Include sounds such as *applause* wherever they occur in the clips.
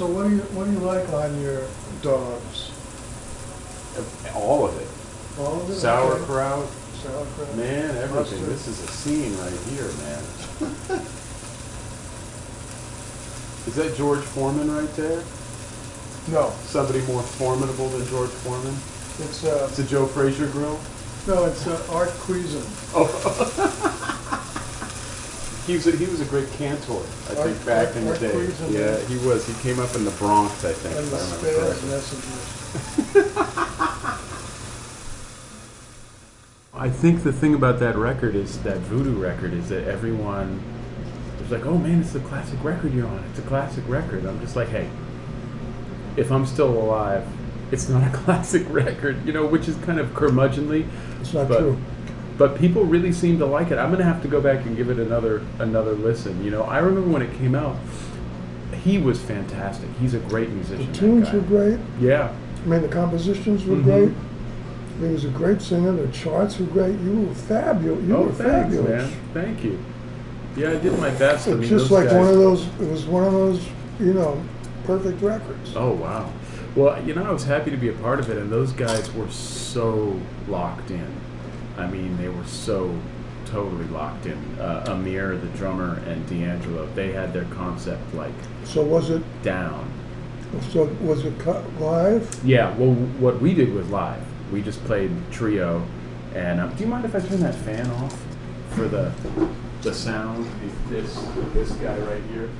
So what do you, what do you like on your dogs? All of it. All of it? Okay. Sauerkraut, Sauerkraut. man, everything. Mustard. This is a scene right here, man. *laughs* is that George Foreman right there? No, Somebody more formidable than George Foreman? it's, uh, It's a Joe Frazier grill? no, it's uh, Art Cuisin. *laughs* He was a, he was a great cantor, I think, Art- back Art- in the Art day. Cuisin, Yeah, yeah. he was. He came up in the Bronx, I think, And if the I remember Spares correctly. Messengers. *laughs* I think the thing about that record is that Voodoo record is that everyone was like, "Oh man, it's the classic record you're on. It's a classic record." I'm just like, "Hey, if I'm still alive, it's not a *laughs* classic record," you know, which is kind of curmudgeonly. It's not but, true. But people really seem to like it. I'm gonna have to go back and give it another another listen. You know, I remember when it came out. He was fantastic. He's a great musician. The tunes were great. Yeah. I mean, the compositions were Mhm. great. He was a great singer. The charts were great. You were fabulous. You oh, were thanks, fabulous. man. Thank you. Yeah, I did my best. I It's mean, just like one of those. It was one of those, you know, perfect records. Oh wow. Well, you know, I was happy to be a part of it, and those guys were so locked in. I mean, they were so totally locked in. Uh, Ahmir, the drummer, and D'Angelo, they had their concept like So was it? down. So was it cut live? Yeah. Well, what we did was live. We just played trio. And um, do you mind if I turn that fan off for the the sound? This this guy right here.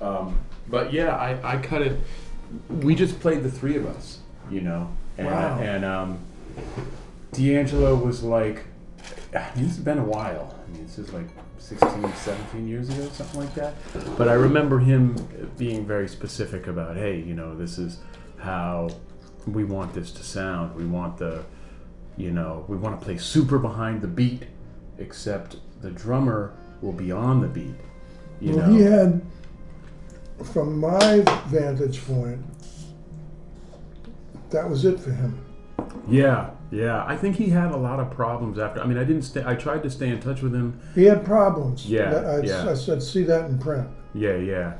Um, but yeah, I, I cut it. We just played the three of us, you know. And, Wow. and um, D'Angelo was like, I mean, this has been a while. I mean, this is like 16, 17 years ago, something like that. But I remember him being very specific about, hey, you know, this is how we want this to sound. We want the, you know, we want to play super behind the beat, except the drummer will be on the beat. You well, know? he had, from my vantage point, that was it for him. Yeah, yeah. I think he had a lot of problems after. I mean, I didn't stay. I tried to stay in touch with him. He had problems. Yeah, I, yeah. I said, see that in print. Yeah, yeah.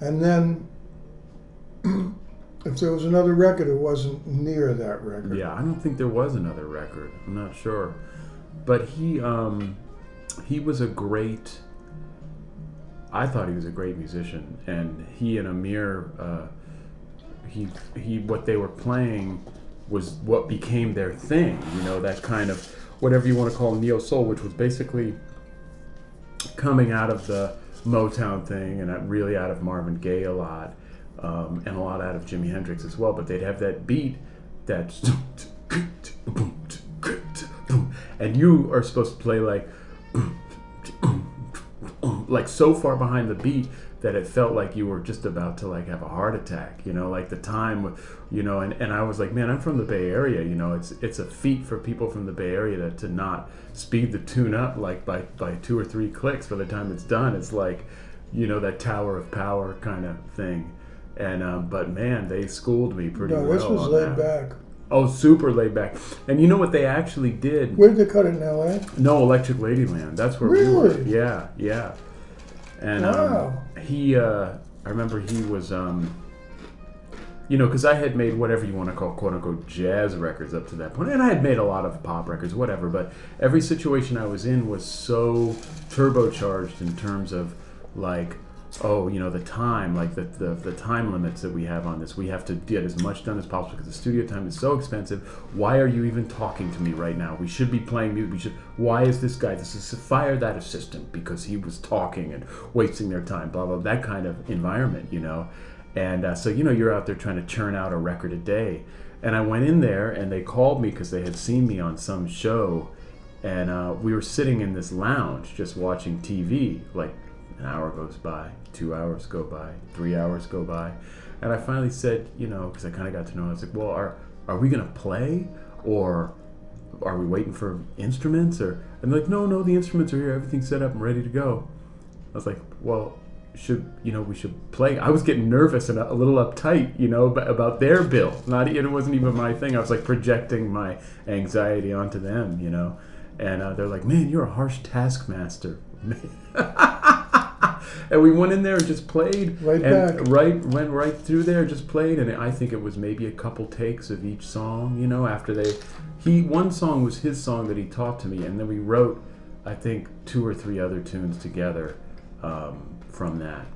And then, *clears throat* if there was another record, it wasn't near that record. Yeah, I don't think there was another record. I'm not sure, but he um, he was a great. I thought he was a great musician, and he and Ahmir, uh, he he what they were playing was what became their thing. You know that kind of whatever you want to call neo soul, which was basically coming out of the Motown thing and uh, really out of Marvin Gaye a lot, um, and a lot out of Jimi Hendrix as well. But they'd have that beat that, *laughs* and you are supposed to play like, like so far behind the beat that it felt like you were just about to like have a heart attack. You know, like the time, with- you know, and, and I was like, man, I'm from the Bay Area. You know, it's it's a feat for people from the Bay Area to, to not speed the tune up like by by two or three clicks. By the time it's done, it's like, you know, that Tower of Power kind of thing. And um, but man, they schooled me pretty No, well. this was laid that. back. Oh, super laid back. And you know what they actually did? Where did they cut it in L.A.? No, Electric Ladyland. That's where we were. Really? Yeah, yeah. And Wow. um, he, uh, I remember he was, um, you know, because I had made whatever you want to call quote unquote jazz records up to that point, and I had made a lot of pop records, whatever. But every situation I was in was so turbocharged in terms of like. Oh, you know the time, like the, the the time limits that we have on this. We have to get as much done as possible because the studio time is so expensive. Why are you even talking to me right now? We should be playing music. We should. Why is this guy? This is fire that assistant because he was talking and wasting their time. Blah blah. That kind of environment, you know. And uh, so you know you're out there trying to churn out a record a day. And I went in there and they called me because they had seen me on some show, and uh, we were sitting in this lounge just watching TV. Like an hour goes by, two hours go by, three hours go by, and I finally said, you know, because I kind of got to know. I was like, well, are are we gonna play? Or are we waiting for instruments? Or and like no no the instruments are here everything's set up and ready to go. I was like well should you know we should play. I was getting nervous and a, little uptight you know about, about their bill. Not it wasn't even my thing i was like projecting my anxiety onto them you know? And uh, they're like man you're a harsh taskmaster *laughs* and we went in there and just played. Right and back. Right, went right through there, just played, and I think it was maybe a couple takes of each song. You know, after they, he one song was his song that he taught to me, and then we wrote, I think, two or three other tunes together um, from that.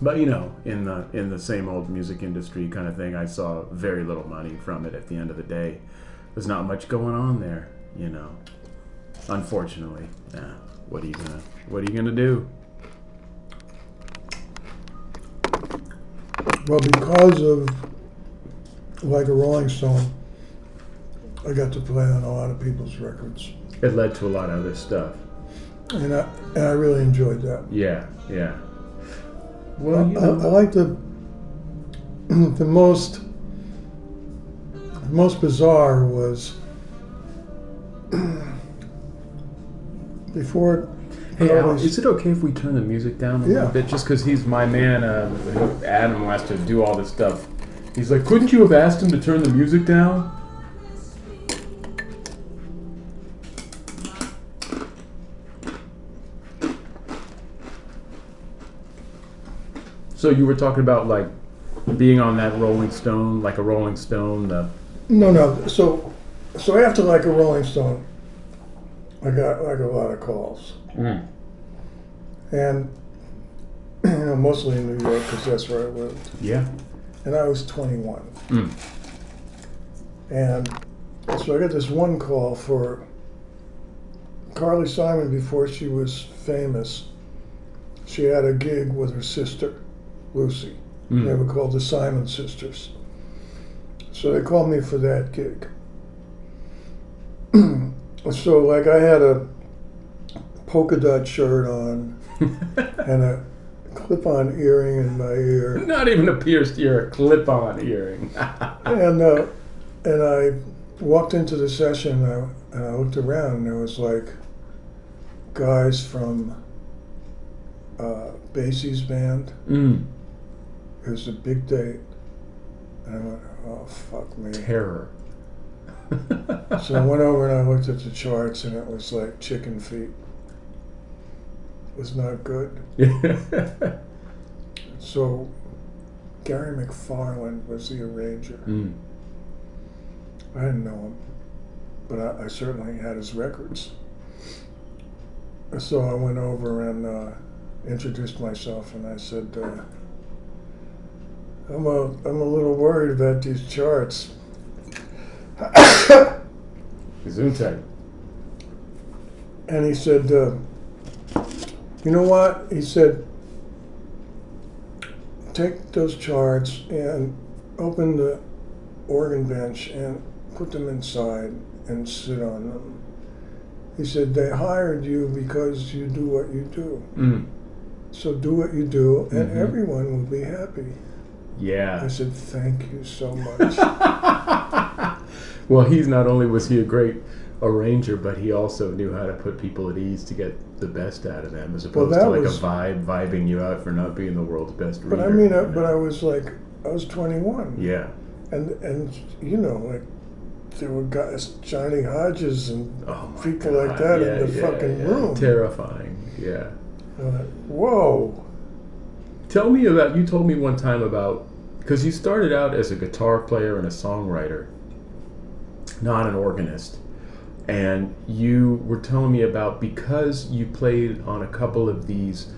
But you know, in the in the same old music industry kind of thing, I saw very little money from it. At the end of the day, there's not much going on there. You know, unfortunately. Yeah. What are you gonna What are you gonna do? Well, because of like a Rolling Stone, I got to play on a lot of people's records, It led to a lot of other stuff. and I and I really enjoyed that. Yeah. Yeah. Well, you I, I like the *clears throat* the most most bizarre was *clears throat* before Hey, Al, is it okay if we turn the music down a Yeah. little bit? Just because he's my man, uh, Adam has to do all this stuff. He's like, couldn't you have asked him to turn the music down? So you were talking about like being on that Rolling Stone, like a Rolling Stone. The no no so so after like a Rolling Stone, I got like a lot of calls Mm. And *clears throat* you know mostly in New York because that's where I lived, yeah. and I was 21. Mm. And so I got this one call for Carly Simon before she was famous. She had a gig with her sister, Lucy. They Mm. were called the Simon Sisters. So they called me for that gig. *clears throat* so, like, I had a polka dot shirt on *laughs* and a clip on earring in my ear. Not even a pierced ear, a clip-on earring. *laughs* and uh, and I walked into the session and I, and I looked around and there was like guys from uh, Basie's band. mm. It was a big date, and I went, "Oh fuck me!" Terror. So I went over and I looked at the charts and it was like chicken feet. Was not good. So Gary McFarland was the arranger. mm. I didn't know him, but I, I certainly had his records. So I went over and uh, introduced myself, and I said, uh, "I'm a I'm a little worried about these charts." Gesundheit. And he said, uh, "You know what?" He said, "Take those charts and open the organ bench and put them inside and sit on them." He said, "They hired you because you do what you do. Mm. So do what you do, and Mhm. everyone will be happy." Yeah. I said, "Thank you so *laughs* much." well, he's not only was he a great arranger, but he also knew how to put people at ease to get the best out of them, as opposed that to like was- a vibe vibing you out for not being the world's best but reader. I mean, I, but? I was like, I was 21. yeah. and and you know like there were guys Johnny Hodges and Oh people God. like that yeah, in the yeah, fucking yeah. room. Terrifying. Yeah. Like, whoa Tell me about. You told me one time about because you started out as a guitar player and a songwriter, not an organist, and you were telling me about because you played on a couple of these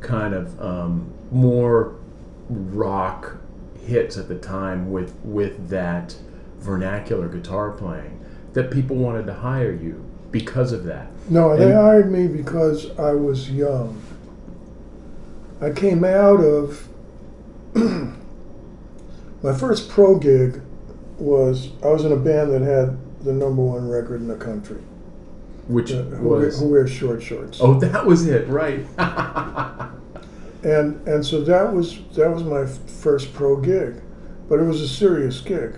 kind of um, more rock hits at the time with with that vernacular guitar playing that people wanted to hire you because of that. no they hired me because I was young I came out of *clears throat* my first pro gig was I was in a band that had the number one record in the country Which uh, who, was who wears short shorts oh that was it right *laughs* and and so that was that was my first pro gig, but it was a serious gig.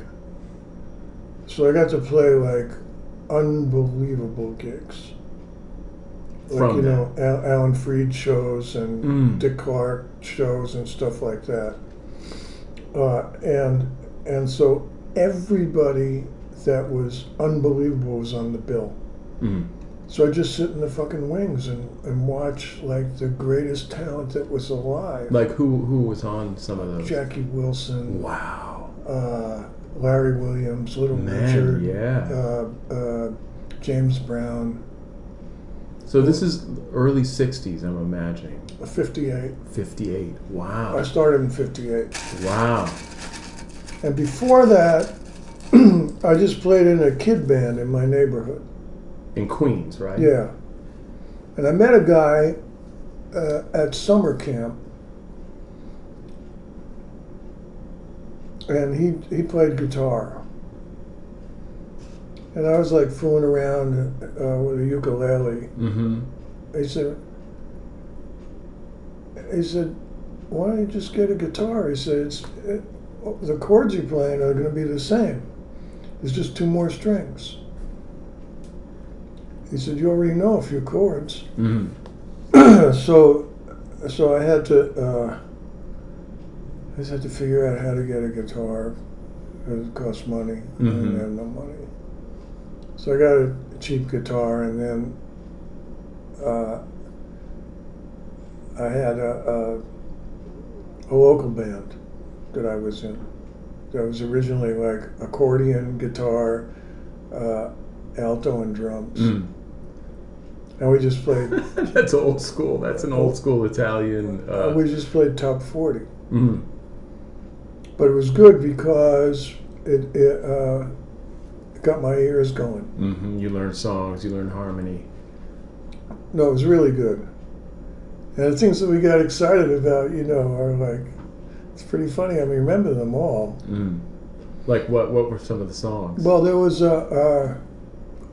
So I got to play like unbelievable gigs, like From you that. know Al- Alan Freed shows and Mm. Dick Clark shows and stuff like that. Uh, and and so everybody that was unbelievable was on the bill. Mm. So I just sit in the fucking wings and, and watch like the greatest talent that was alive. Like who who was on some of those? Jackie Wilson, Wow. uh, Larry Williams, Little Man, Richard, yeah. uh, uh, James Brown, So this is early '60s. I'm imagining. 58. '58. Wow. I started in 58. Wow. And before that, *clears throat* I just played in a kid band in my neighborhood. In Queens, right? Yeah. And I met a guy uh, at summer camp. And he, he played guitar. And I was like fooling around uh, with a ukulele. Mm-hmm. He said, he said, why don't you just get a guitar? He said, it's, it, the chords you're playing are going to be the same. There's just two more strings. He said, you already know a few chords. Mm-hmm. *clears throat* so, so I had to, uh, I just had to figure out how to get a guitar. It costs money. I Mhm. didn't have no money. So I got a cheap guitar, and then uh, I had a, a, a local band that I was in. That was originally like accordion, guitar, uh, alto, and drums. Mm. And we just played. *laughs* That's old school. That's an old school Italian. Uh, Uh, we just played top 40. mm. But it was good because it, it, uh, it got my ears going. hmm You learn songs. You learn harmony. No, it was really good. And the things that we got excited about, you know, are like, it's pretty funny. I remember them all. Mm. Like what? What were some of the songs? Well, there was a, uh,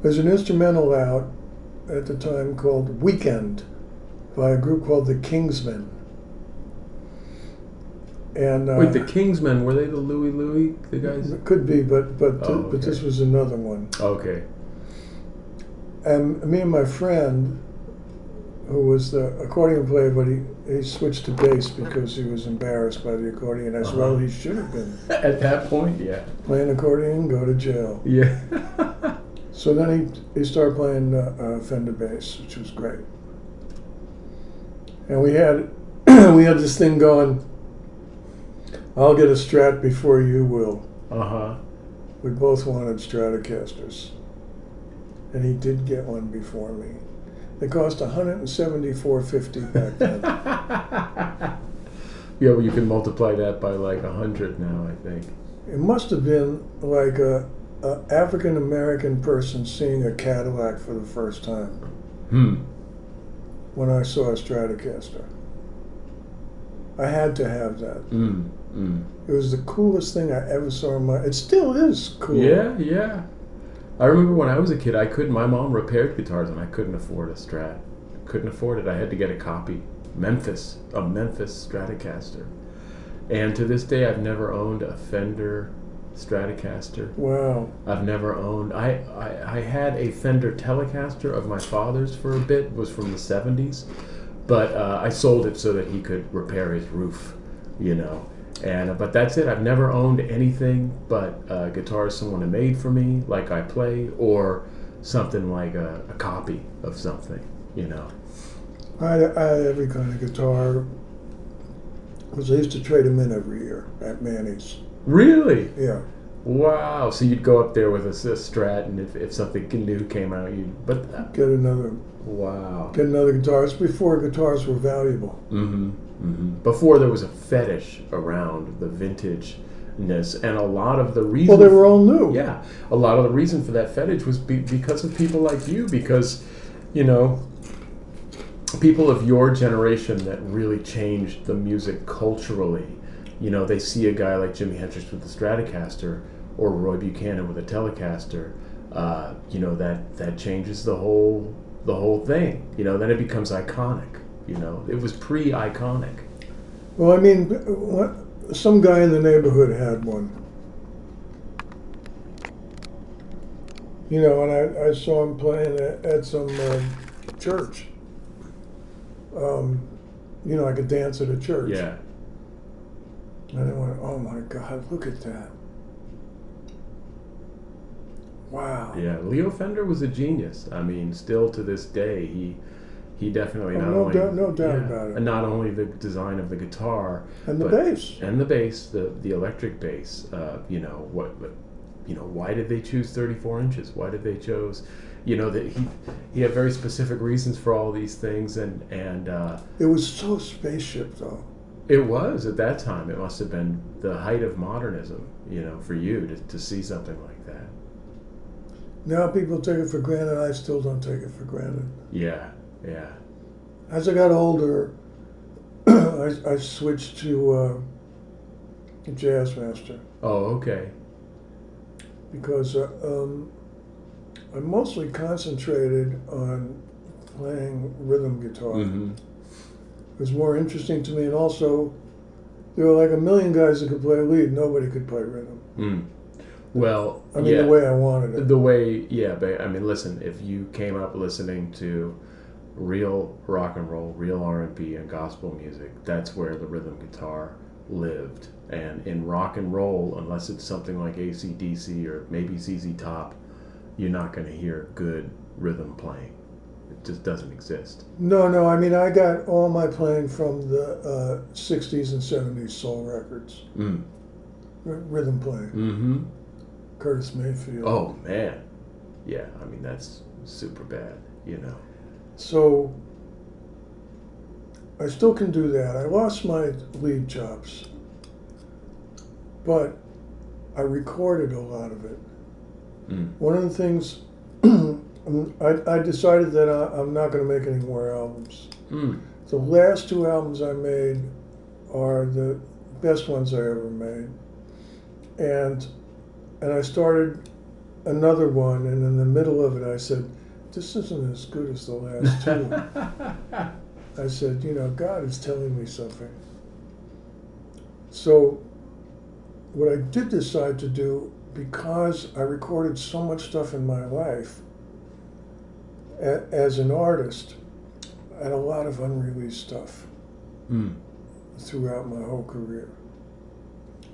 there's an instrumental out at the time called Weekend by a group called the Kingsmen. And uh, Wait, the Kingsmen were they the Louie Louie? The guys? it could be, but but Oh, but this was another one. Okay. And me and my friend, who was the accordion player, but he, he switched to bass because he was embarrassed by the accordion, as well Uh-huh. he should have been. *laughs* At that point, yeah. Playing accordion, go to jail. Yeah. *laughs* So then he, he started playing uh, uh, Fender bass, which was great. And we had *clears throat* we had this thing going. I'll get a Strat before you will. uh huh. We both wanted Stratocasters, and he did get one before me. They cost one hundred and seventy four fifty back then. *laughs* yeah, well, you can multiply that by like a hundred now, I think. it must have been like a, a African American person seeing a Cadillac for the first time Hmm. when I saw a Stratocaster. I had to have that. Mm. Mm. It was the coolest thing I ever saw in my. It still is cool. Yeah, yeah. I remember when I was a kid, I couldn't. My mom repaired guitars, and I couldn't afford a Strat. Couldn't afford it. I had to get a copy, Memphis, a Memphis Stratocaster. And to this day, I've never owned a Fender Stratocaster. Wow. I've never owned. I, I I had a Fender Telecaster of my father's for a bit. It was from the '70s, but uh, I sold it so that he could repair his roof. You know, and uh, but that's it. I've never owned anything but uh, guitars someone had made for me, like I play, or something like a, a copy of something. You know. I had, I had every kind of guitar. Because I used to trade them in every year at Manny's. Really? Yeah. Wow. So you'd go up there with a, a Strat, and if, if something new came out, you. would But uh, Get another. wow. Get another guitar. It's before guitars were valuable. hmm hmm Before there was a fetish around the vintageness, and a lot of the reason. Well, they were all new. Yeah, a lot of the reason for that fetish was be, because of people like you, because you know, people of your generation that really changed the music culturally. You know, they see a guy like Jimi Hendrix with the Stratocaster or Roy Buchanan with a Telecaster. Uh, you know that that changes the whole the whole thing. You know, then it becomes iconic. You know, it was pre-iconic. Well, I mean, what, some guy in the neighborhood had one. You know, and I, I saw him playing at, at some uh, church. Um, you know, like a dance at a church. Yeah. And I went, oh my God, look at that. Wow. Yeah, Leo Fender was a genius. I mean, still to this day, he he definitely Oh, not no only doubt- no doubt yeah, about it. and not only the design of the guitar And the bass. and the bass, the the electric bass. Uh, you know what, what, you know why did they choose 34 inches? Why did they chose, you know that he he had very specific reasons for all these things, and and uh, It was so spaceship though. it was at that time. It must have been the height of modernism, you know, for you to, to see something like that. Now people take it for granted. I still don't take it for granted. Yeah, yeah. As I got older, *clears throat* I, I switched to uh, Jazz Master Oh, okay. because uh, um, I mostly concentrated on playing rhythm guitar. hmm It was more interesting to me, and also there were like a million guys that could play lead. Nobody could play rhythm. Mm. Well, I mean, yeah. the way I wanted it. The way, yeah, but I mean, listen. If you came up listening to real rock and roll, real R and B, and gospel music, that's where the rhythm guitar lived. And in rock and roll, unless it's something like ACDC or maybe ZZ Top, you're not going to hear good rhythm playing. It just doesn't exist. No, no. I mean, I got all my playing from the uh, '60s and '70s soul records, Mm. r- rhythm playing. Mm-hmm. Curtis Mayfield. Oh man, yeah. I mean, that's super bad. You know. So I still can do that. I lost my lead chops, but I recorded a lot of it. Mm. One of the things *clears throat* I, I decided that I, I'm not going to make any more albums. Mm. The last two albums I made are the best ones I ever made, and and I started another one, and in the middle of it, I said, "This isn't as good as the last two. *laughs* I said, "You know, God is telling me something." So, what I did decide to do, because I recorded so much stuff in my life a, as an artist, I had a lot of unreleased stuff mm. throughout my whole career.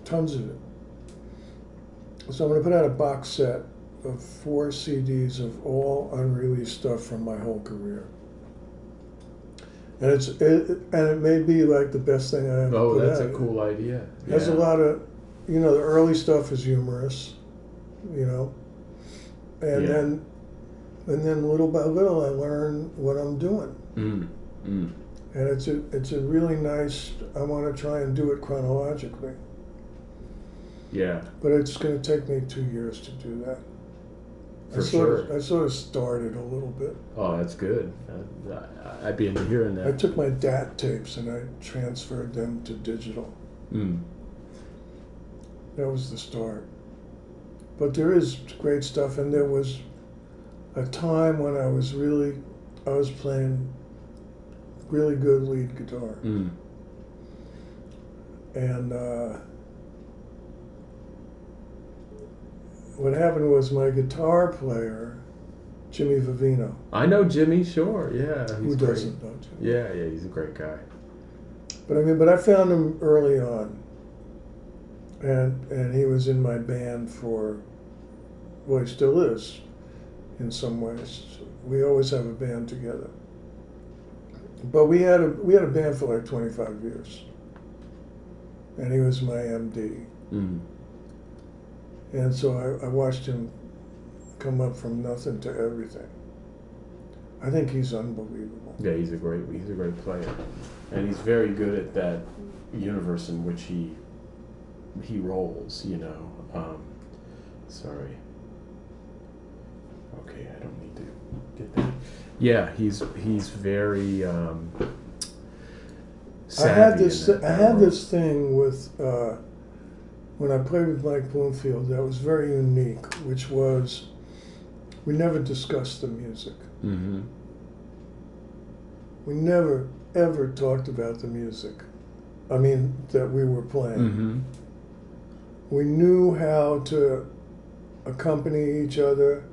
Tons of it. So I'm going to put out a box set of four CDs of all unreleased stuff from my whole career. And it's it, and it may be like the best thing I ever Oh, that's out. a cool idea. Has a lot of, you know, the early stuff is humorous, you know, and Yeah. then and then little by little I learn what I'm doing. Mm. Mm. And it's a it's a really nice. I want to try and do it chronologically, Yeah. but it's going to take me two years to do that. For I sort Of. I sort of started a little bit. Oh, that's good. I- I'd be into hearing that. I took my DAT tapes and I transferred them to digital. Mm. That was the start. But there is great stuff, and there was a time when I was really, I was playing really good lead guitar, Mm. and uh, what happened was my guitar player, Jimmy Vivino, I know Jimmy. Sure. Yeah. He's who great. doesn't know Jimmy? Yeah. Yeah. He's a great guy. But I mean, but I found him early on, and and he was in my band for, well, he still is, in some ways. We always have a band together. But we had a we had a band for like twenty five years, and he was my MD, Mm. And so I, I watched him come up from nothing to everything. I think he's unbelievable. Yeah. He's a great. He's a great player, and he's very good at that universe in which he he rolls. You know. Um, sorry. Okay, I don't need to get that. Yeah, he's he's very um, I had this. I had this thing with uh, when I played with Mike Bloomfield that was very unique, which was we never discussed the music. Mm-hmm. We never ever talked about the music. I mean that we were playing. Mm-hmm. We knew how to accompany each other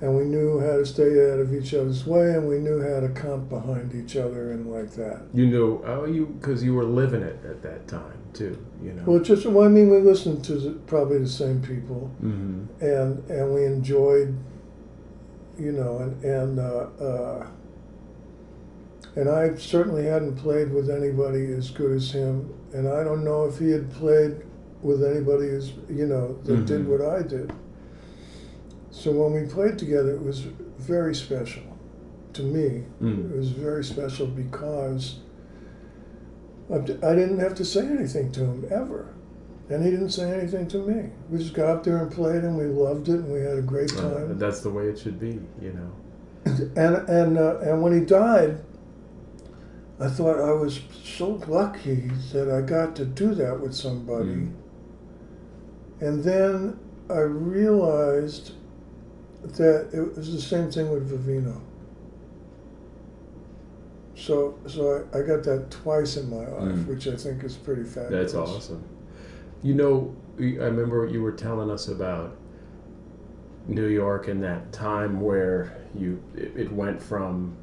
and we knew how to stay out of each other's way, and we knew how to comp behind each other and like that. You knew, oh, you because you were living it at that time too. You know. Well, just well, I mean, we listened to the, probably the same people, hmm and and we enjoyed, you know, and and uh, uh, and I certainly hadn't played with anybody as good as him, and I don't know if he had played with anybody as you know that did Mhm. what I did. So when we played together, it was very special to me. Mm. It was very special because I didn't have to say anything to him ever. And he didn't say anything to me. We just got up there and played, and we loved it, and we had a great Uh, time. that's the way it should be. You know. And and uh, and when he died, I thought I was so lucky that I got to do that with somebody. Mm. And then I realized that it was the same thing with Vivino. So so I, I got that twice in my life, Mm. which I think is pretty fabulous. That's awesome. You know, I remember you were telling us about New York and that time where you it, it went from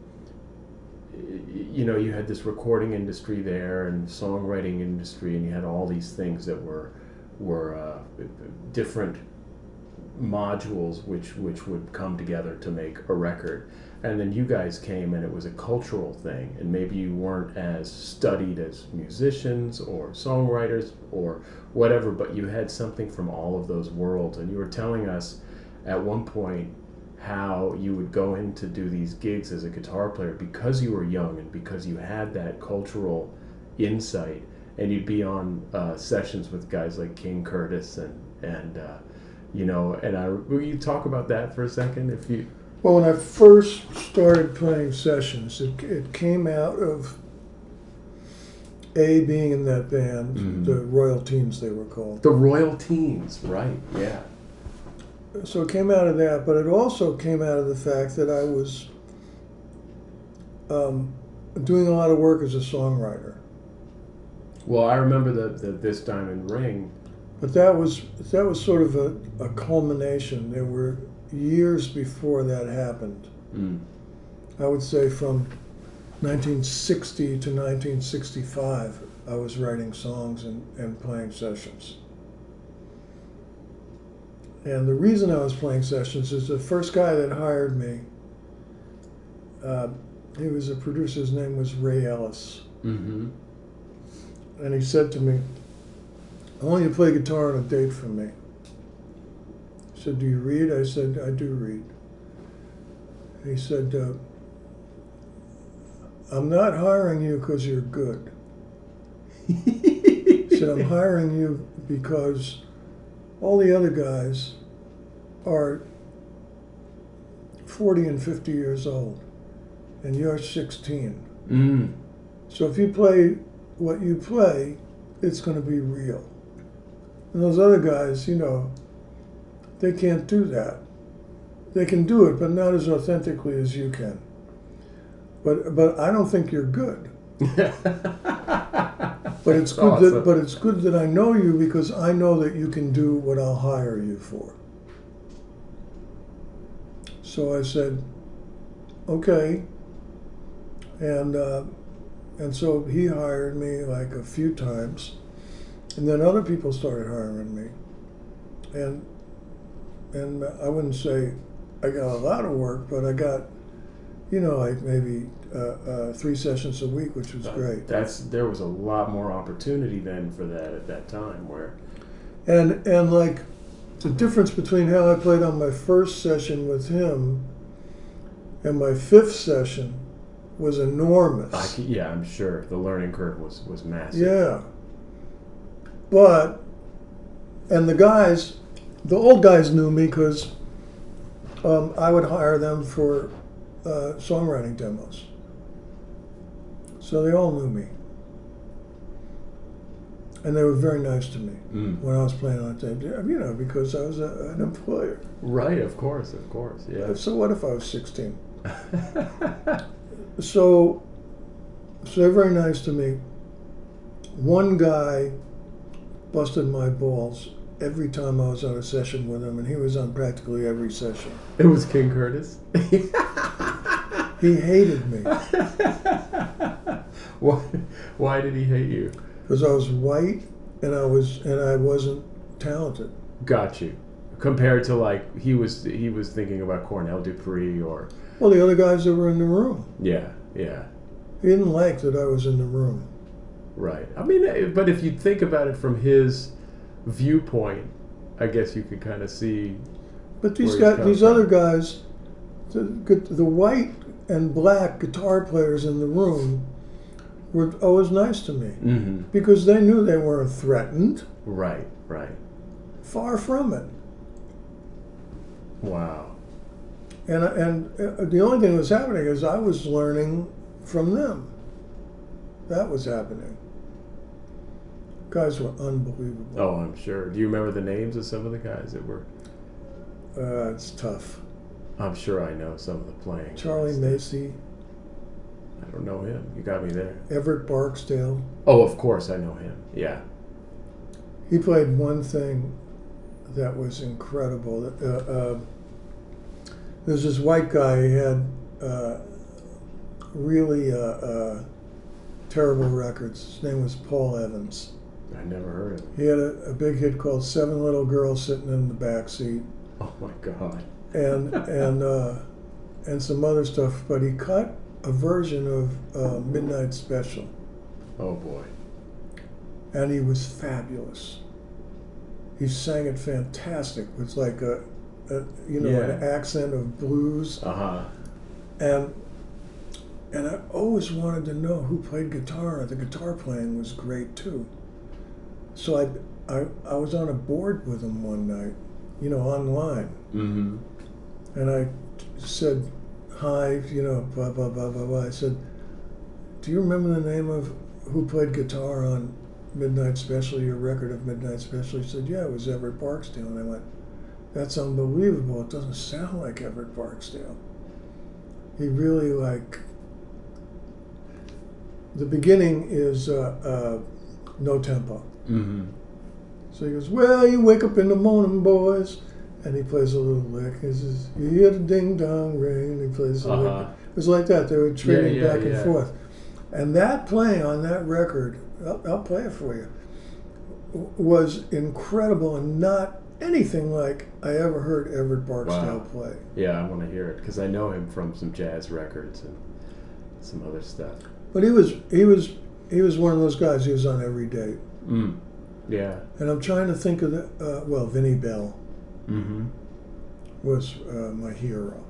you know you had this recording industry there and songwriting industry and you had all these things that were were uh, different modules which which would come together to make a record and then you guys came and it was a cultural thing. And maybe you weren't as studied as musicians or songwriters or whatever but you had something from all of those worlds. And you were telling us at one point how you would go in to do these gigs as a guitar player because you were young and because you had that cultural insight. And you'd be on uh, sessions with guys like King Curtis and and uh, you know and I will you talk about that for a second if you Well, when I first started playing sessions, it, it came out of A being in that band, Mhm. the Royal Teens they were called. the Royal Teens, right yeah So it came out of that, but it also came out of the fact that I was um, doing a lot of work as a songwriter. well I remember the, the this diamond ring But that was that was sort of a, a culmination. There were years before that happened. mm, I would say from 1960 to 1965, I was writing songs and, and playing sessions. And the reason I was playing sessions is the first guy that hired me, uh, he was a producer, his name was Ray Ellis. mm-hmm. And he said to me, I want you to play guitar on a date for me. Said, Do you read? I said, I do read. He said, uh, I'm not hiring you because you're good. He said, I'm hiring you because all the other guys are 40 and 50 years old, and you're 16. mm. So if you play what you play, it's going to be real. And those other guys, you know, they can't do that. They can do it, but not as authentically as you can. But but I don't think you're good. *laughs* But it's good that but it's good that I know you because I know that you can do what I'll hire you for. So I said, okay. And uh, and so he hired me like a few times, and then other people started hiring me, and and I wouldn't say I got a lot of work, but I got, you know, like maybe uh, uh, three sessions a week, which was great. That's there was a lot more opportunity then for that at that time where And and like the difference between how I played on my first session with him and my fifth session was enormous. I c yeah, I'm sure the learning curve was was massive. Yeah. But, and the guys, the old guys knew me because um, I would hire them for uh, songwriting demos. So they all knew me. And they were very nice to me Mm. when I was playing on tape, you know, because I was a, an employer. Right, of course, of course, yeah. So what if I was 16? *laughs* So, so they're very nice to me. One guy busted my balls every time I was on a session with him, and he was on practically every session. It was King Curtis. *laughs* He hated me *laughs* why? Why did he hate you? because I was white and I was and I wasn't talented. Got you. Compared to like he was he was thinking about Cornell Dupree or Well, the other guys that were in the room, yeah yeah he didn't like that I was in the room. right. I mean, but if you think about it from his viewpoint, I guess you could kind of see. But these guys, these from. other guys, the, the white and black guitar players in the room were always nice to me Mm-hmm. because they knew they weren't threatened. Right. Right. Far from it. Wow. And and uh, the only thing that was happening is I was learning from them. That was happening. Guys were unbelievable. Oh, I'm sure. Do you remember the names of some of the guys that were? Uh, it's tough. I'm sure I know some of the playing. Charlie guys. Macy, I don't know him. You got me there. Everett Barksdale. Oh, of course I know him. Yeah. He played one thing that was incredible. Uh, uh, there's this white guy. He had uh, really uh, uh, terrible records. His name was Paul Evans. I never heard of him. He had a, a big hit called Seven Little Girls Sitting in the Back Seat Oh my God. and *laughs* and uh, and some other stuff. But he cut a version of uh, Midnight Special, Oh boy. and he was fabulous. He sang it fantastic. It was like a, a you know an accent of blues, Uh huh. and and I always wanted to know who played guitar. The guitar playing was great too. So I I, I was on a board with him one night, you know, online. Mm-hmm. And I said, hi, you know, blah, blah, blah, blah, blah. I said, do you remember the name of who played guitar on Midnight Special, your record of Midnight Special? He said, yeah, it was Everett Barksdale. And I went, that's unbelievable. It doesn't sound like Everett Barksdale. He really, like, the beginning is uh, uh, no tempo. Mm-hmm. So he goes, Well, you wake up in the morning, boys. And he plays a little lick. He says, You hear the ding dong ring. And he plays a Uh-huh. lick. It was like that. They were trading yeah, back and forth. And that playing on that record, I'll, I'll play it for you, was incredible and not anything like I ever heard Everett Barksdale Wow. play. Yeah, I want to hear it because I know him from some jazz records and some other stuff. But he was he was he was one of those guys. He was on every date. Mm. Yeah. And I'm trying to think of the uh, well, Vinnie Bell Mm-hmm. was uh, my hero.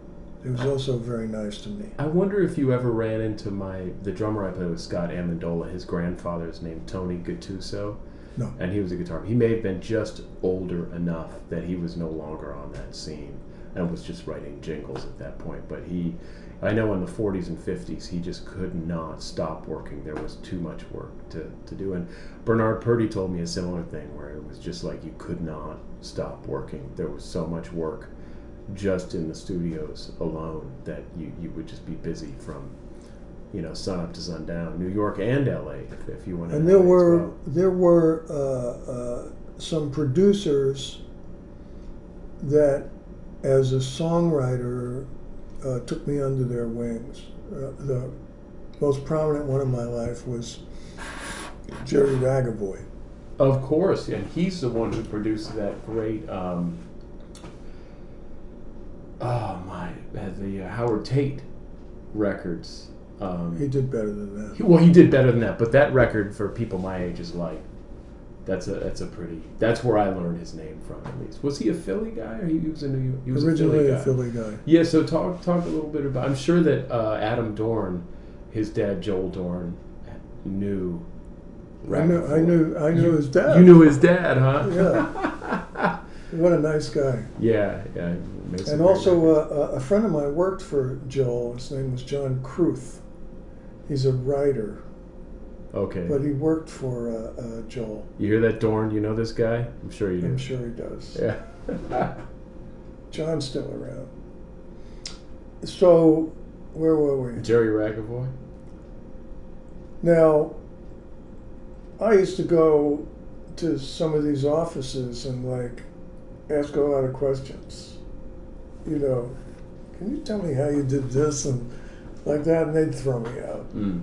He was also very nice to me. I wonder if you ever ran into my the drummer I played with, Scott Amendola. His grandfather's named Tony Gattuso. No. And he was a guitar. He may have been just older enough that he was no longer on that scene and was just writing jingles at that point. But he, I know in the 40s and 50s, he just could not stop working. There was too much work to, to do. And Bernard Purdie told me a similar thing where it was just like you could not stop working. There was so much work just in the studios alone that you, you would just be busy from you know sun up to sundown new york and la if, if you want to And there were there were uh, uh, some producers that, as a songwriter, uh, took me under their wings. Uh, the most prominent one in my life was Jerry Ragavoy. of course and he's the one who produced that great um oh my uh, the uh, howard tate records um He did better than that. He- well, he did better than that, but that record for people my age is like, that's a that's a pretty. That's where I learned his name from at least. Was he a Philly guy or he was a New York? He was Originally a a Philly guy. Philly guy. Yeah, so talk talk a little bit about. I'm sure that uh, Adam Dorn, his dad Joel Dorn, knew. I knew, I knew, I knew You- his dad. You knew his dad, huh? Yeah. *laughs* What a nice guy. yeah, yeah. he makes some And also, uh, a a friend of mine worked for Joel. His name was John Kruth. He's a writer, okay. but he worked for uh, uh, Joel. you hear that, Dorn? You know this guy? I'm sure you do. I'm sure he does. Yeah. *laughs* John's still around. So, where were we? Jerry Ragavoy. Now, I used to go to some of these offices and like ask a lot of questions. You know, can you tell me how you did this and like that, and they'd throw me out. Mm.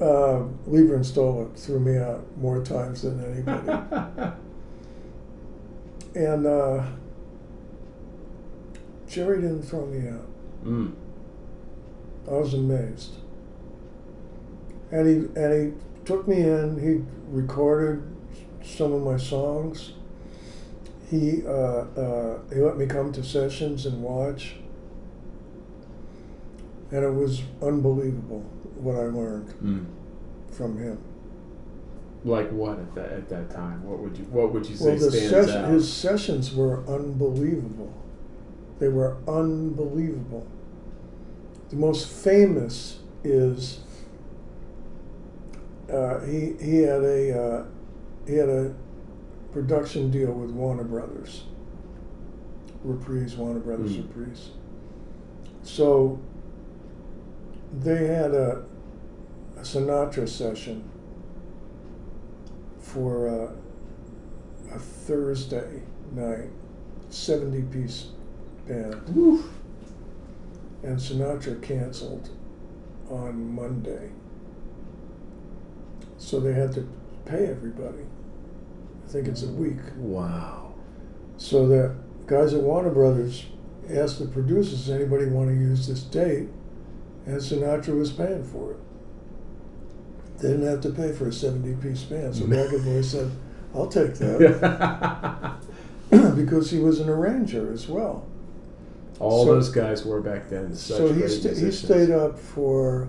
Uh, Leiber and Stoller threw me out more times than anybody. *laughs* and uh, Jerry didn't throw me out. mm. I was amazed. And he and he took me in. He recorded some of my songs. He uh, uh, he let me come to sessions and watch. And it was unbelievable what I learned Mm. from him. Like what at that at that time? What would you What would you say Well, the stands session, out? his sessions were unbelievable. They were unbelievable. The most famous is uh, he he had a uh, he had a production deal with Warner Brothers. Reprise, Warner Brothers Mm. Reprise. So they had a, a Sinatra session for uh, a Thursday night, 70 piece band. Woof. And Sinatra canceled on Monday. So they had to pay everybody. I think it's a week. Wow. So the guys at Warner Brothers asked the producers, anybody want to use this date? And Sinatra was paying for it. They didn't have to pay for a 70 piece band. So Ragovoy said, I'll take *laughs* that. *laughs* because he was an arranger as well. All So- those guys were back then. Such so he, sta- he stayed up for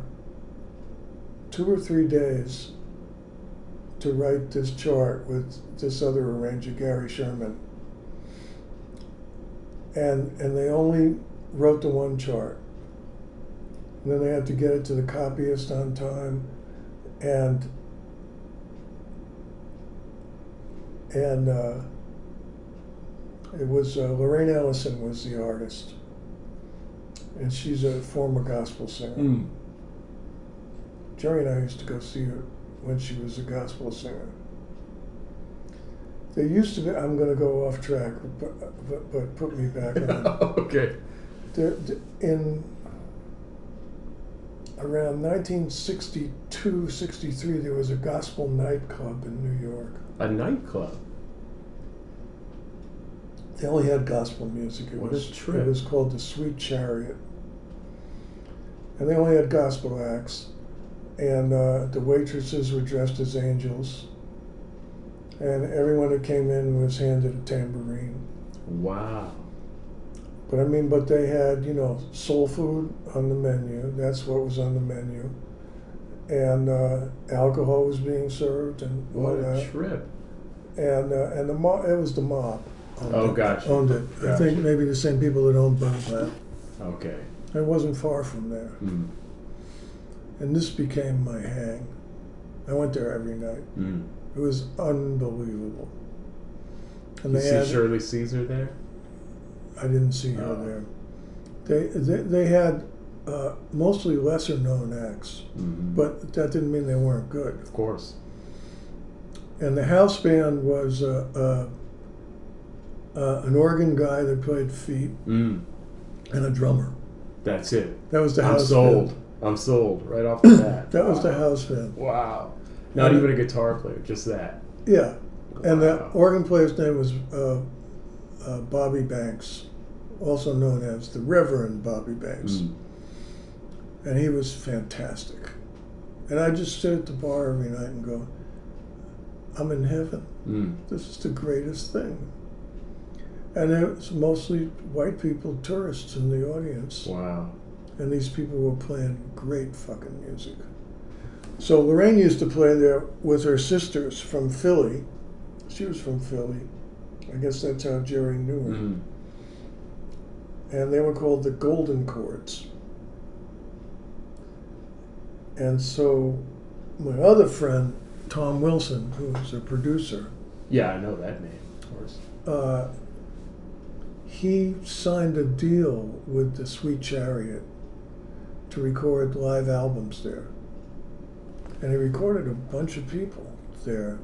two or three days to write this chart with this other arranger, Gary Sherman. And and they only wrote the one chart. And then they had to get it to the copyist on time, and and uh, it was uh, Lorraine Ellison was the artist, and she's a former gospel singer. Mm. Jerry and I used to go see her when she was a gospel singer. There used to be, I'm going to go off track, but, but, but put me back on. *laughs* okay. there, in around 1962, 63, there was a gospel nightclub in New York. A nightclub. They only had gospel music. It What a was trip. it was called the Sweet Chariot, and they only had gospel acts, and uh, the waitresses were dressed as angels, and everyone that came in was handed a tambourine. Wow. But I mean, but they had you know soul food on the menu. That's what was on the menu, and uh, alcohol was being served and What a that. trip. and uh, and the mob, it was the mob. Owned Oh, it, gotcha. Owned it. I think maybe the same people that owned Birdland. Okay. It wasn't far from there, Mm. and this became my hang. I went there every night. Mm. It was unbelievable. And You they see had, Shirley Caesar there? I didn't see her Oh. there. They they, they had uh, mostly lesser known acts, Mm. but that didn't mean they weren't good. of course. And the house band was uh, uh, uh, an organ guy that played feet Mm. and a drummer. That's it. That was the I'm house sold. band. I'm sold right off the bat. *coughs* That was the Wow. house band. Wow. Not And- even a guitar player, just that. Yeah, and the organ player's name was uh, uh, Bobby Banks, also known as the Reverend Bobby Banks, Mm. and he was fantastic. And I just sit at the bar every night and go, "I'm in heaven. Mm. This is the greatest thing." And it was mostly white people, tourists in the audience, Wow. and these people were playing great fucking music. So Lorraine used to play there with her sisters from Philly. She was from Philly. I guess that's how Jerry knew her. Mm. And they were called the Golden Chords. And so my other friend, Tom Wilson, who was a producer, Yeah, I know that name, of course. uh, he signed a deal with the Sweet Chariot to record live albums there. And he recorded a bunch of people there.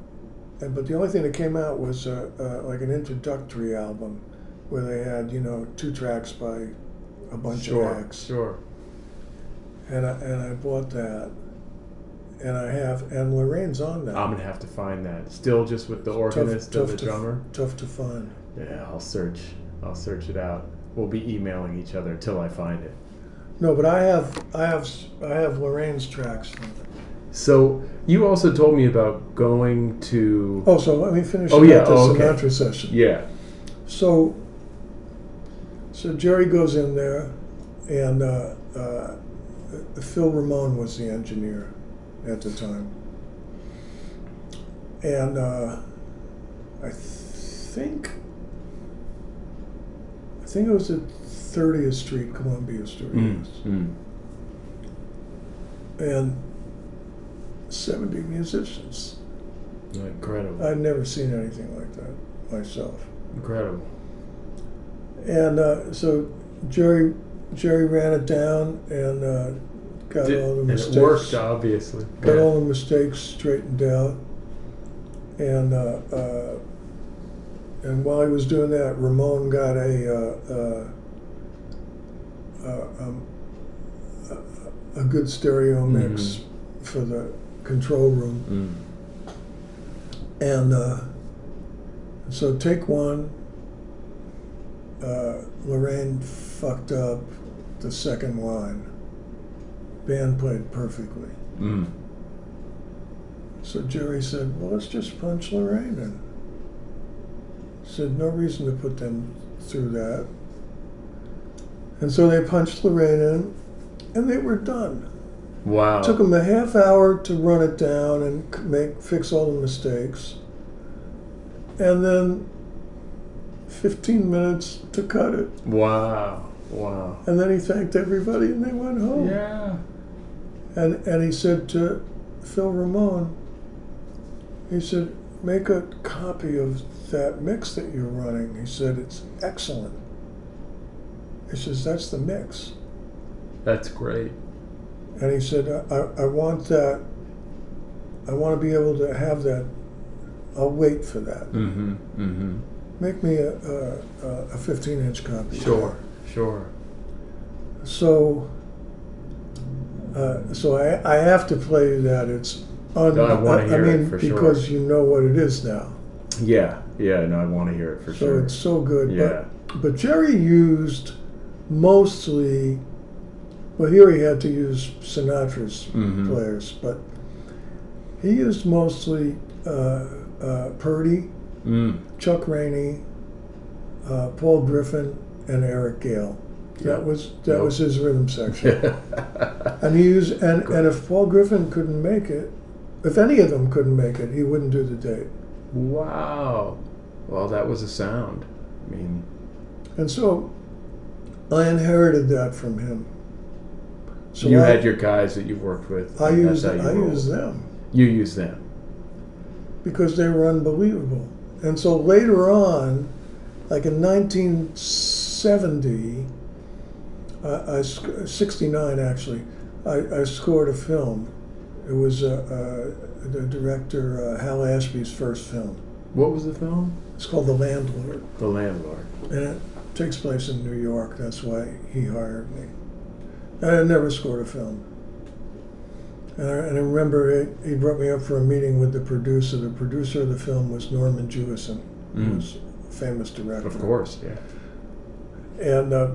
and but the only thing that came out was uh, uh, like an introductory album where they had you know two tracks by a bunch sure, of acts, sure. and I, and I bought that, and I have and Lorraine's on that. I'm gonna have to find that. Still, just with the organist tough and the to- drummer. Tough to find. Yeah, I'll search. I'll search it out. We'll be emailing each other till I find it. No, but I have I have I have Lorraine's tracks. From it. So you also told me about going to. Oh, so let me finish Oh, about yeah, the oh, okay. Sinatra session. Yeah. So, so Jerry goes in there, and uh, uh, Phil Ramone was the engineer at the time, and uh, I think I think it was at 30th Street, Columbia Studios, Mm. and 70 musicians. Incredible. I'd never seen anything like that myself. Incredible. And uh, so Jerry Jerry ran it down and uh, got Did- all the mistakes it worked, obviously. got Yeah. all the mistakes straightened out. And uh, uh, and while he was doing that, Ramone got a uh, uh, uh, um, a, a good stereo mix Mm-hmm. for the control room. Mm. And uh, so take one. Uh, Lorraine fucked up the second line. Band played perfectly. Mm. So Jerry said, "Well, let's just punch Lorraine in." Said no reason to put them through that. And so they punched Lorraine in, and they were done. Wow. Took them a half hour to run it down and make fix all the mistakes, and then fifteen minutes to cut it. Wow. Wow. And then he thanked everybody, and they went home. Yeah. And and he said to Phil Ramone, he said, make a copy of that mix that you're running. He said it's excellent. He says that's the mix. That's great. And he said, I, I- I want that, I want to be able to have that. I'll wait for that. Mm-hmm. Mm-hmm. Make me a, a, a 15 inch copy. Sure. Sure. So, uh, so I, I have to play that. It's un, No, I hear it mean, for sure. because you know what it is now. Yeah. Yeah. No, I want to hear it for so sure. So it's so good. yeah. But, but Jerry used mostly, well, here he had to use Sinatra's Mhm. players, but he used mostly uh, uh, Purdie, Mm. Chuck Rainey, uh, Paul Griffin, and Eric Gale. Yeah. That was that Yep. was his rhythm section. *laughs* And he used and, and if Paul Griffin couldn't make it, if any of them couldn't make it, he wouldn't do the date. wow. Well, that was a sound. I mean, And so I inherited that from him. So you I, had your guys that you've worked with. I used I used them You use them. because they were unbelievable. And so later on, like in 1970, I, I sc- 69 actually, I, I scored a film. It was uh, uh, the director uh, Hal Ashby's first film. What was the film? It's called The Landlord, The Landlord. and it takes place in New York. That's why he hired me. I had never scored a film. And I, and I remember it, he brought me up for a meeting with the producer. The producer of the film was Norman Jewison, Mm. who was a famous director. Of course, yeah. And uh,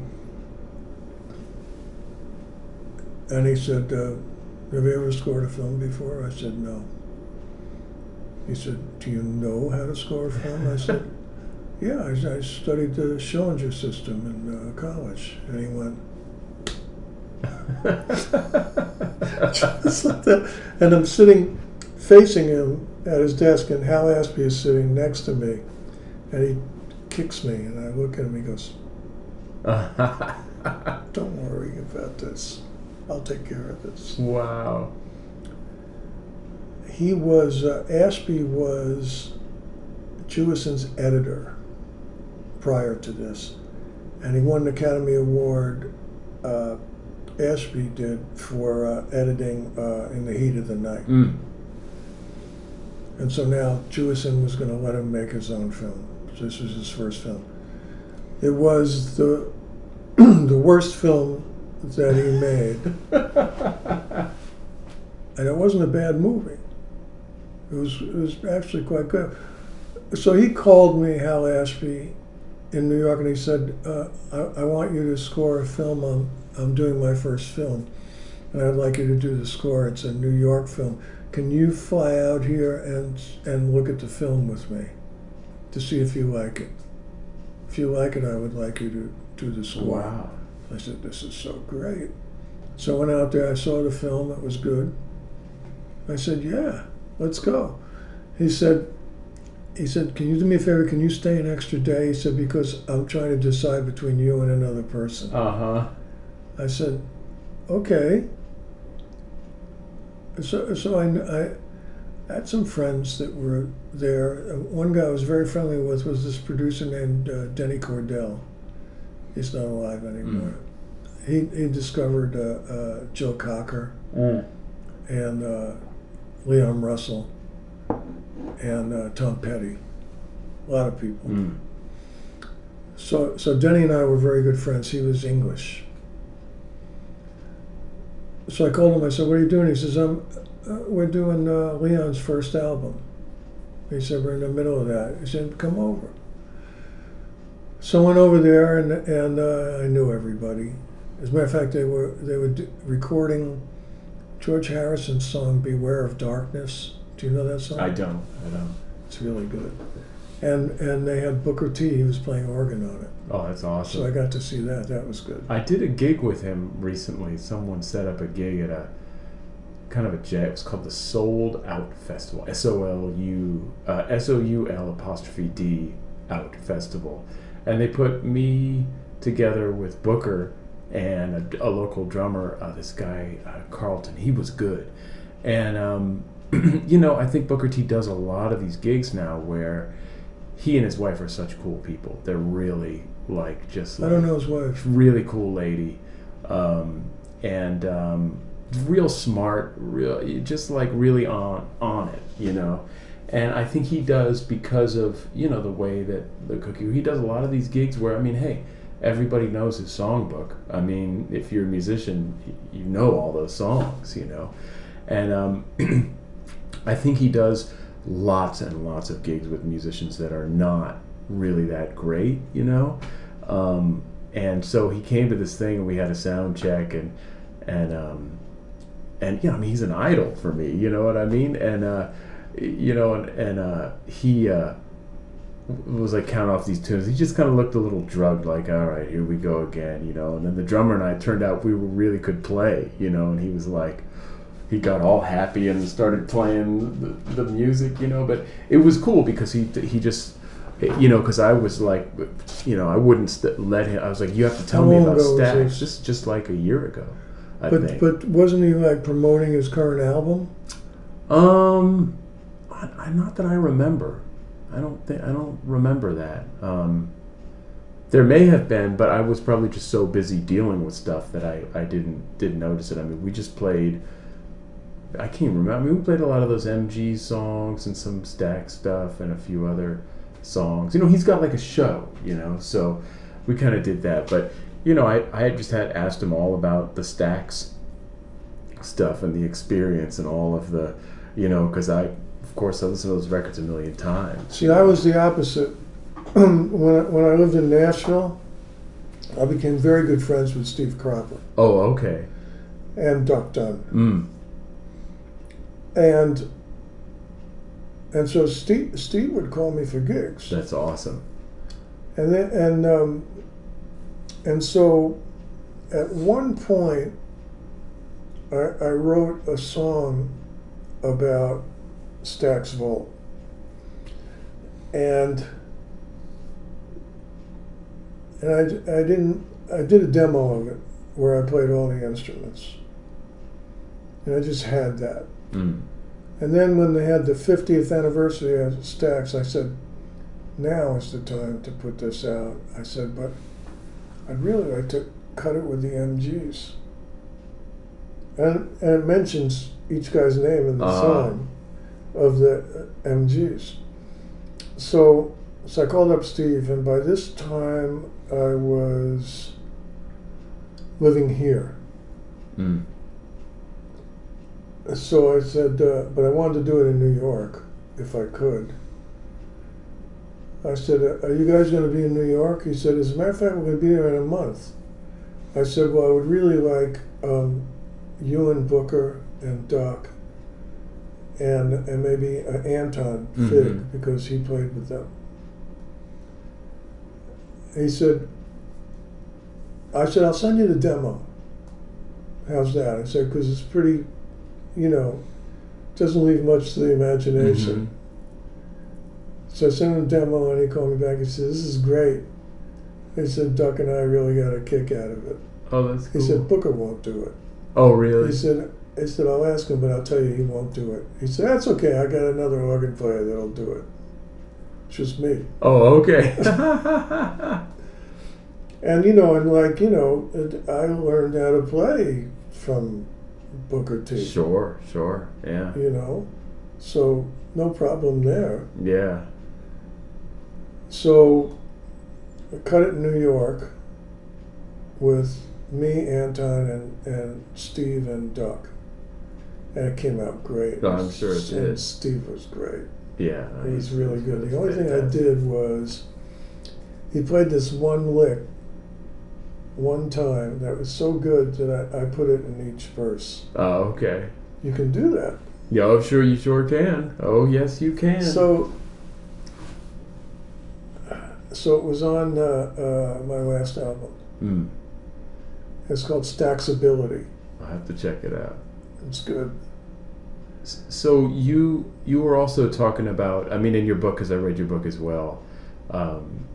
and he said, uh, "Have you ever scored a film before?" I said, "No." He said, "Do you know how to score a film?" I said, *laughs* "Yeah, I, I studied the Schillinger system in uh, college." And he went, just like that. *laughs* And I'm sitting facing him at his desk, and Hal Ashby is sitting next to me, and he kicks me, and I look at him. He goes, *laughs* "Don't worry about this. I'll take care of this." wow. He was uh, Ashby was Jewison's editor prior to this, and he won an Academy Award. Uh, Ashby did for uh, editing uh, in the heat of the night. Mm. And so now Jewison was going to let him make his own film. This was his first film. It was the *clears throat* the worst film that he made, *laughs* and it wasn't a bad movie. It was it was actually quite good. So he called me, Hal Ashby, in New York, and he said, uh, I, "I want you to score a film. I'm I'm doing my first film, and I'd like you to do the score. It's a New York film. Can you fly out here and and look at the film with me, to see if you like it? If you like it, I would like you to do the score." Wow. I said, "This is so great." So I went out there. I saw the film. It was good. I said, "Yeah, let's go." He said, "He said, can you do me a favor? Can you stay an extra day?" He said, "Because I'm trying to decide between you and another person." Uh huh. I said, "Okay." So, so I, I had some friends that were there. One guy I was very friendly with was this producer named uh, Denny Cordell. He's not alive anymore. He, he discovered uh, uh, Joe Cocker Mm. and uh, Leon Russell and uh, Tom Petty. A lot of people. Mm. So, so Denny and I were very good friends. He was English. So I called him. I said, "What are you doing?" He says, "I'm. Uh, we're doing uh, Leon's first album." He said, "We're in the middle of that." He said, "Come over." So I went over there, and and uh, I knew everybody. As a matter of fact, they were they were d- recording George Harrison's song "Beware of Darkness." Do you know that song? I don't. I don't. It's really good. And and they had Booker T. He was playing organ on it. Oh, that's awesome. So I got to see that. That was good. I did a gig with him recently. Someone set up a gig at a kind of a jet. It was called the Sold Out Festival. S O L U uh, S O U L apostrophe D Out Festival, and they put me together with Booker and a, a local drummer. Uh, this guy uh, Carlton. He was good, and um, *clears throat* you know I think Booker T does a lot of these gigs now where he and his wife are such cool people. They're really like just. I don't know his wife. really cool lady um, and um, real smart real just like really on on it you know and i think he does because of you know the way that the cookie he does a lot of these gigs where i mean hey everybody knows his songbook i mean if you're a musician you know all those songs you know and um, *clears throat* i think he does lots and lots of gigs with musicians that are not really that great you know um, and so he came to this thing and we had a sound check and and um, and yeah, I mean he's an idol for me, you know what I mean? And uh, you know, and and uh, he uh, was like count off these tunes. He just kind of looked a little drugged, like all right, here we go again, you know. And then the drummer and I turned out we really could play, you know. And he was like, he got all happy and started playing the, the music, you know. But it was cool because he he just you know, because I was like, you know, I wouldn't st- let him. I was like, you have to tell How me about Stax. Just just like a year ago, I But think. but wasn't he like promoting his current album? Um, I, I, not that I remember. I don't think I don't remember that. Um, there may have been, but I was probably just so busy dealing with stuff that I, I didn't didn't notice it. I mean, we just played. I can't remember. I mean, we played a lot of those MG songs and some Stax stuff and a few other songs. You know, he's got like a show. You know, so we kind of did that. But you know, I I had just had asked him all about the Stax stuff and the experience and all of the, you know, because I, of course, I listened to those records a million times. See, I was the opposite. *clears throat* when I, when I lived in Nashville, I became very good friends with Steve Cropper Oh, okay. and Duck Dunn, Mm. And and so Steve Steve would call me for gigs. That's awesome. And then, and um, and so, at one point, I, I wrote a song about Stax Volt, and and I, I didn't I did a demo of it where I played all the instruments, and I just had that. Mm. And then when they had the 50th anniversary of Stax, I said, now is the time to put this out. I said, but I'd really like to cut it with the MGs. And, and it mentions each guy's name in the Ah. song. of the uh, MGs. So, so I called up Steve, and by this time I was living here. Mm. So I said, uh, but I wanted to do it in New York if I could. I said, uh, Are you guys going to be in New York? He said, As a matter of fact, we're going to be there in a month. I said, Well, I would really like um, you and Booker and Duck and, and maybe uh, Anton Fig Mhm. because he played with them. He said, I said, I'll send you the demo. How's that? I said, because it's pretty, you know, doesn't leave much to the imagination. Mhm. So I sent him a demo and he called me back and said, This is great. He said, Duck and I really got a kick out of it. Oh, that's He said, Booker won't do it. oh, really? He said, he said, I'll ask him, but I'll tell you he won't do it. He said, That's okay. I got another organ player that'll do it. Just me. oh, okay. *laughs* *laughs* And, you know, and like, you know, I learned how to play from Booker T. sure, sure. Yeah. You know, so no problem there. Yeah. So I cut it in New York with me, Anton, and, and Steve and Duck. And it came out great. Oh, I'm sure it And did. Steve was great. Yeah. He's really good. The only thing I did was he played this one lick one time that was so good that I, I put it in each verse. Oh, okay. You can do that. Yeah, oh, sure, you sure can. Oh, yes, you can. So, so it was on uh, uh, my last album. Hmm. It's called Staxability. I'll have to check it out. It's good. So you you were also talking about. I mean, in your book, because I read your book as well. Um,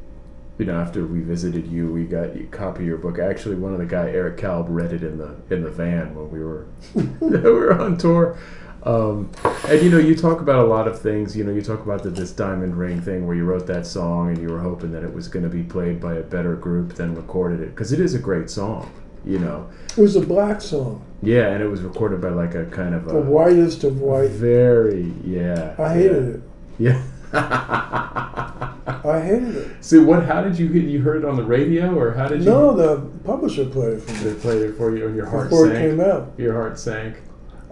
you know, after we visited you, we got a copy of your book. Actually, one of the guy Eric Kalb read it in the in the van when we were *laughs* we were on tour. Um, and you know, you talk about a lot of things. You know, you talk about the, this diamond ring thing where you wrote that song and you were hoping that it was going to be played by a better group than recorded it because it is a great song. You know, It was a black song, yeah, and it was recorded by like a kind of the a whitest of white. very yeah. I hated it. Yeah. *laughs* I hated it. so what? How did you hear you heard it on the radio or how did you? No, the publisher played it for me They played it for you and your heart before it came out. Your heart sank.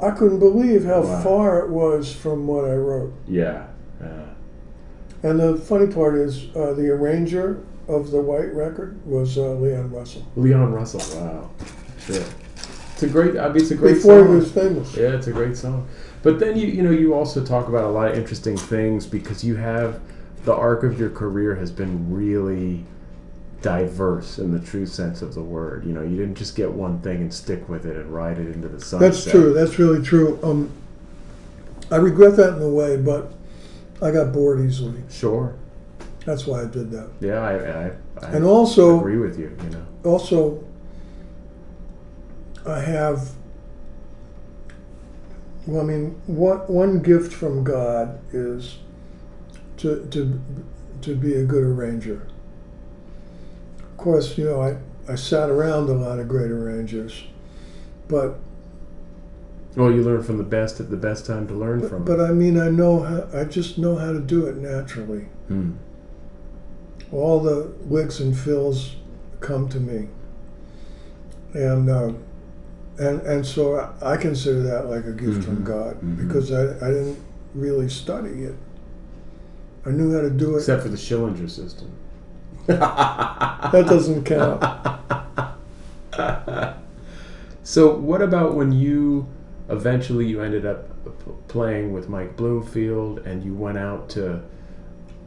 I couldn't believe how Wow. far it was from what I wrote. Yeah. Yeah. And the funny part is, uh, the arranger of the White record was uh, Leon Russell. Leon Russell. Wow. Sure. It's a great. I mean, it's a great Before song. he was famous. Yeah, it's a great song. But then you you know you also talk about a lot of interesting things because you have the arc of your career has been really diverse in the true sense of the word. You know, you didn't just get one thing and stick with it and ride it into the sunset. That's true. That's really true. Um, I regret that in a way, but I got bored easily. Sure. That's why I did that. Yeah, I I, I And also, agree with you. You know. also, I have. Well, I mean, one one gift from God is to to to be a good arranger. Of course, you know, I I sat around a lot of great arrangers, but Well, you learn from the best at the best time to learn from. but, but I mean, I know how, I just know how to do it naturally. Hmm. all the licks and fills come to me, and uh, and and so I, I consider that like a gift from Mhm, God mhm. because I, I didn't really study it. I knew how to do it. Except for the Schillinger system. *laughs* that doesn't count. *laughs* so, what about when you eventually you ended up playing with Mike Bloomfield and you went out to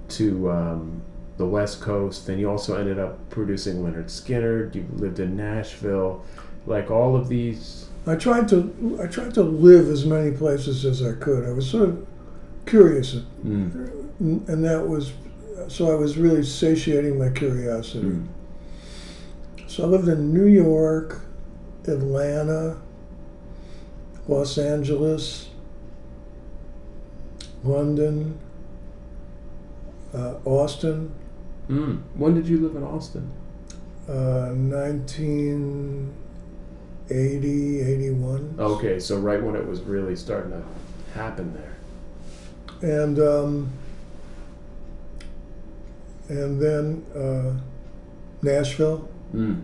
to um, the West Coast, and you also ended up producing Lynyrd Skynyrd. You lived in Nashville, like all of these. I tried to I tried to live as many places as I could. I was sort of curious, Mm, and that was so I was really satiating my curiosity. mm, So I lived in New York, Atlanta, Los Angeles, London, uh, Austin, mm. When did you live in Austin? uh, 1980, 81. Okay, so right when it was really starting to happen there. and um, and then uh, Nashville. Mm.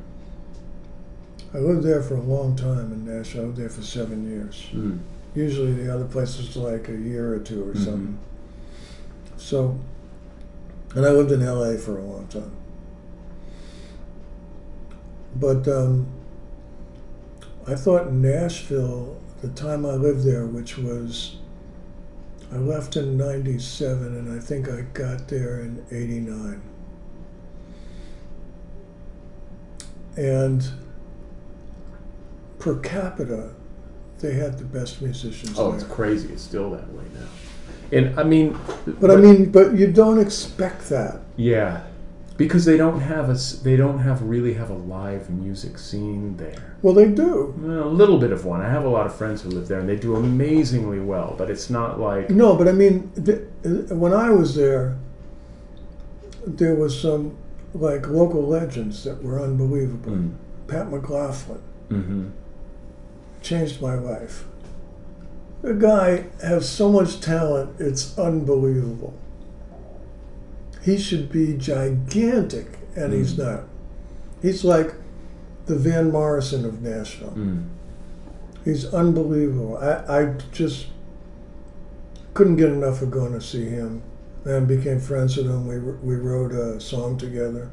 I lived there for a long time in Nashville. I lived there for seven years. Mm. Usually the other place was like a year or two or Mhm. something. So, and I lived in LA for a long time. But um, I thought Nashville, the time I lived there, which was, I left in 97 and I think I got there in 89. And per capita, they had the best musicians Oh, there. it's crazy. It's still that way now. And I mean, But I mean, but you don't expect that. yeah, because they don't have a they don't have really have a live music scene there. Well, they do. A little bit of one. I have a lot of friends who live there, and they do amazingly well. But it's not like No, but I mean, th- when I was there, there was some like local legends that were unbelievable. Mm. Pat McLaughlin hmm changed my life. The guy has so much talent; it's unbelievable. He should be gigantic, and he's Mm. not. He's like the Van Morrison of Nashville. Mm. He's unbelievable. I, I just couldn't get enough of going to see him and became friends with him. We, we wrote a song together,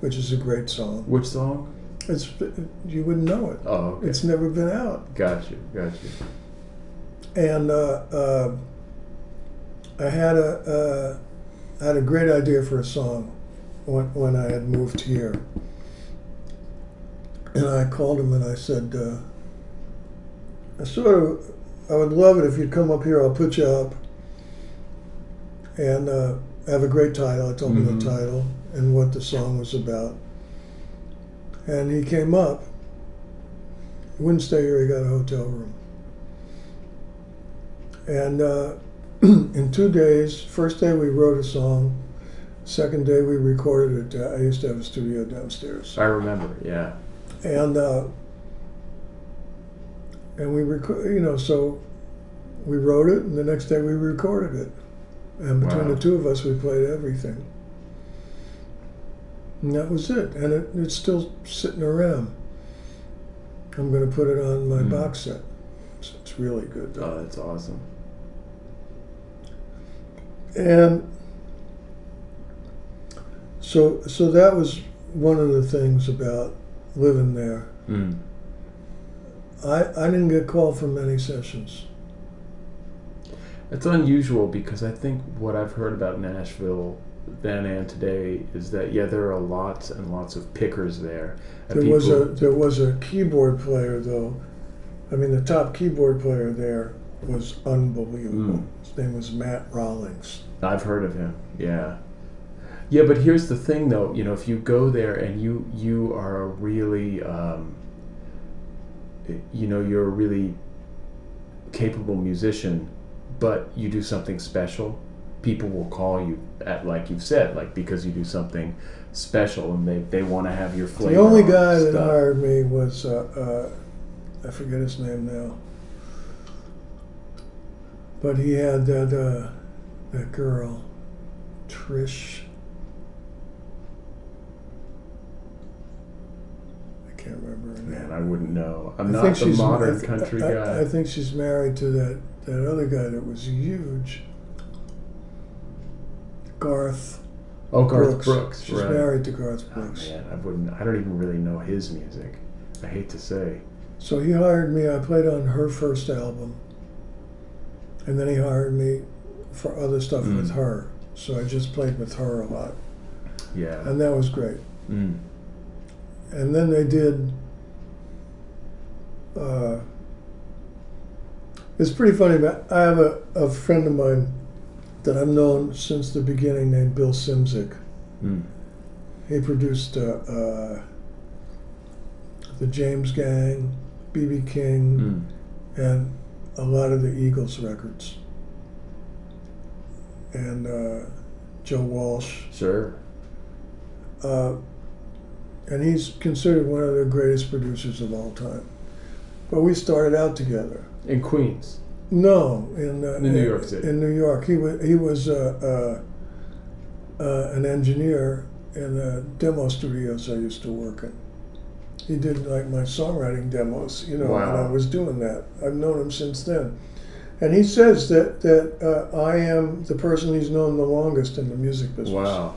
which is a great song. Which song? It's You wouldn't know it. Oh, okay. It's never been out. got you, got you. And uh, uh, I had a, uh, had a great idea for a song when, when I had moved here. And I called him and I said, uh, I sort of, I would love it if you'd come up here. I'll put you up. And uh, have a great title. I told him Mhm. the title and what the song was about. And he came up. He wouldn't stay here. He got a hotel room. And uh, *clears throat* in two days, first day we wrote a song. Second day we recorded it. Uh, I used to have a studio downstairs, I remember. Yeah. and uh, and we reco- you know, so we wrote it, and the next day we recorded it. And between Wow. the two of us, we played everything. And that was it. And it, it's still sitting around. I'm going to put it on my Mm. box set. It's, it's really good. Though. Oh, that's awesome. And so, so that was one of the things about living there. Mm. I, I didn't get called for many sessions. It's unusual because I think what I've heard about Nashville then and today is that yeah, there are lots and lots of pickers there. There was a there was a keyboard player though. I mean, the top keyboard player there was unbelievable. Mm. His name was Matt Rollings. I've heard of him. Yeah. Yeah, but here's the thing, though. You know, if you go there and you you are a really, um, you know, you're a really capable musician, but you do something special, people will call you at like you've said, like because you do something special, and they they want to have your flavor. the only on guy that hired me was uh, uh, I forget his name now, but he had that uh, that girl, Trish. I can't remember her name. Man, I wouldn't know. I'm I not the modern I th- country I, guy. I think she's married to that, that other guy that was huge. Garth oh, Garth Brooks. Brooks. She's right. married to Garth Oh Brooks. man, I wouldn't. I don't even really know his music. I hate to say. So he hired me. I played on her first album, and then he hired me for other stuff Mm. with her. So I just played with her a lot, Yeah. and that was great. Mm. And then they did. Uh, it's pretty funny, but I have a, a friend of mine that I've known since the beginning named Bill Szymczyk. Mm. He produced uh, uh, the James Gang, B.B. King, Mm. and a lot of the Eagles records. And uh, Joe Walsh. Sure. Uh, and he's considered one of the greatest producers of all time. But we started out together. In Queens. No, in, uh, In New York City. In New York, he was he was uh, uh, uh, an engineer in the demo studios I used to work in. He did like my songwriting demos, you know, and I was doing that. I've known him since then, and he says that that uh, I am the person he's known the longest in the music business. Wow.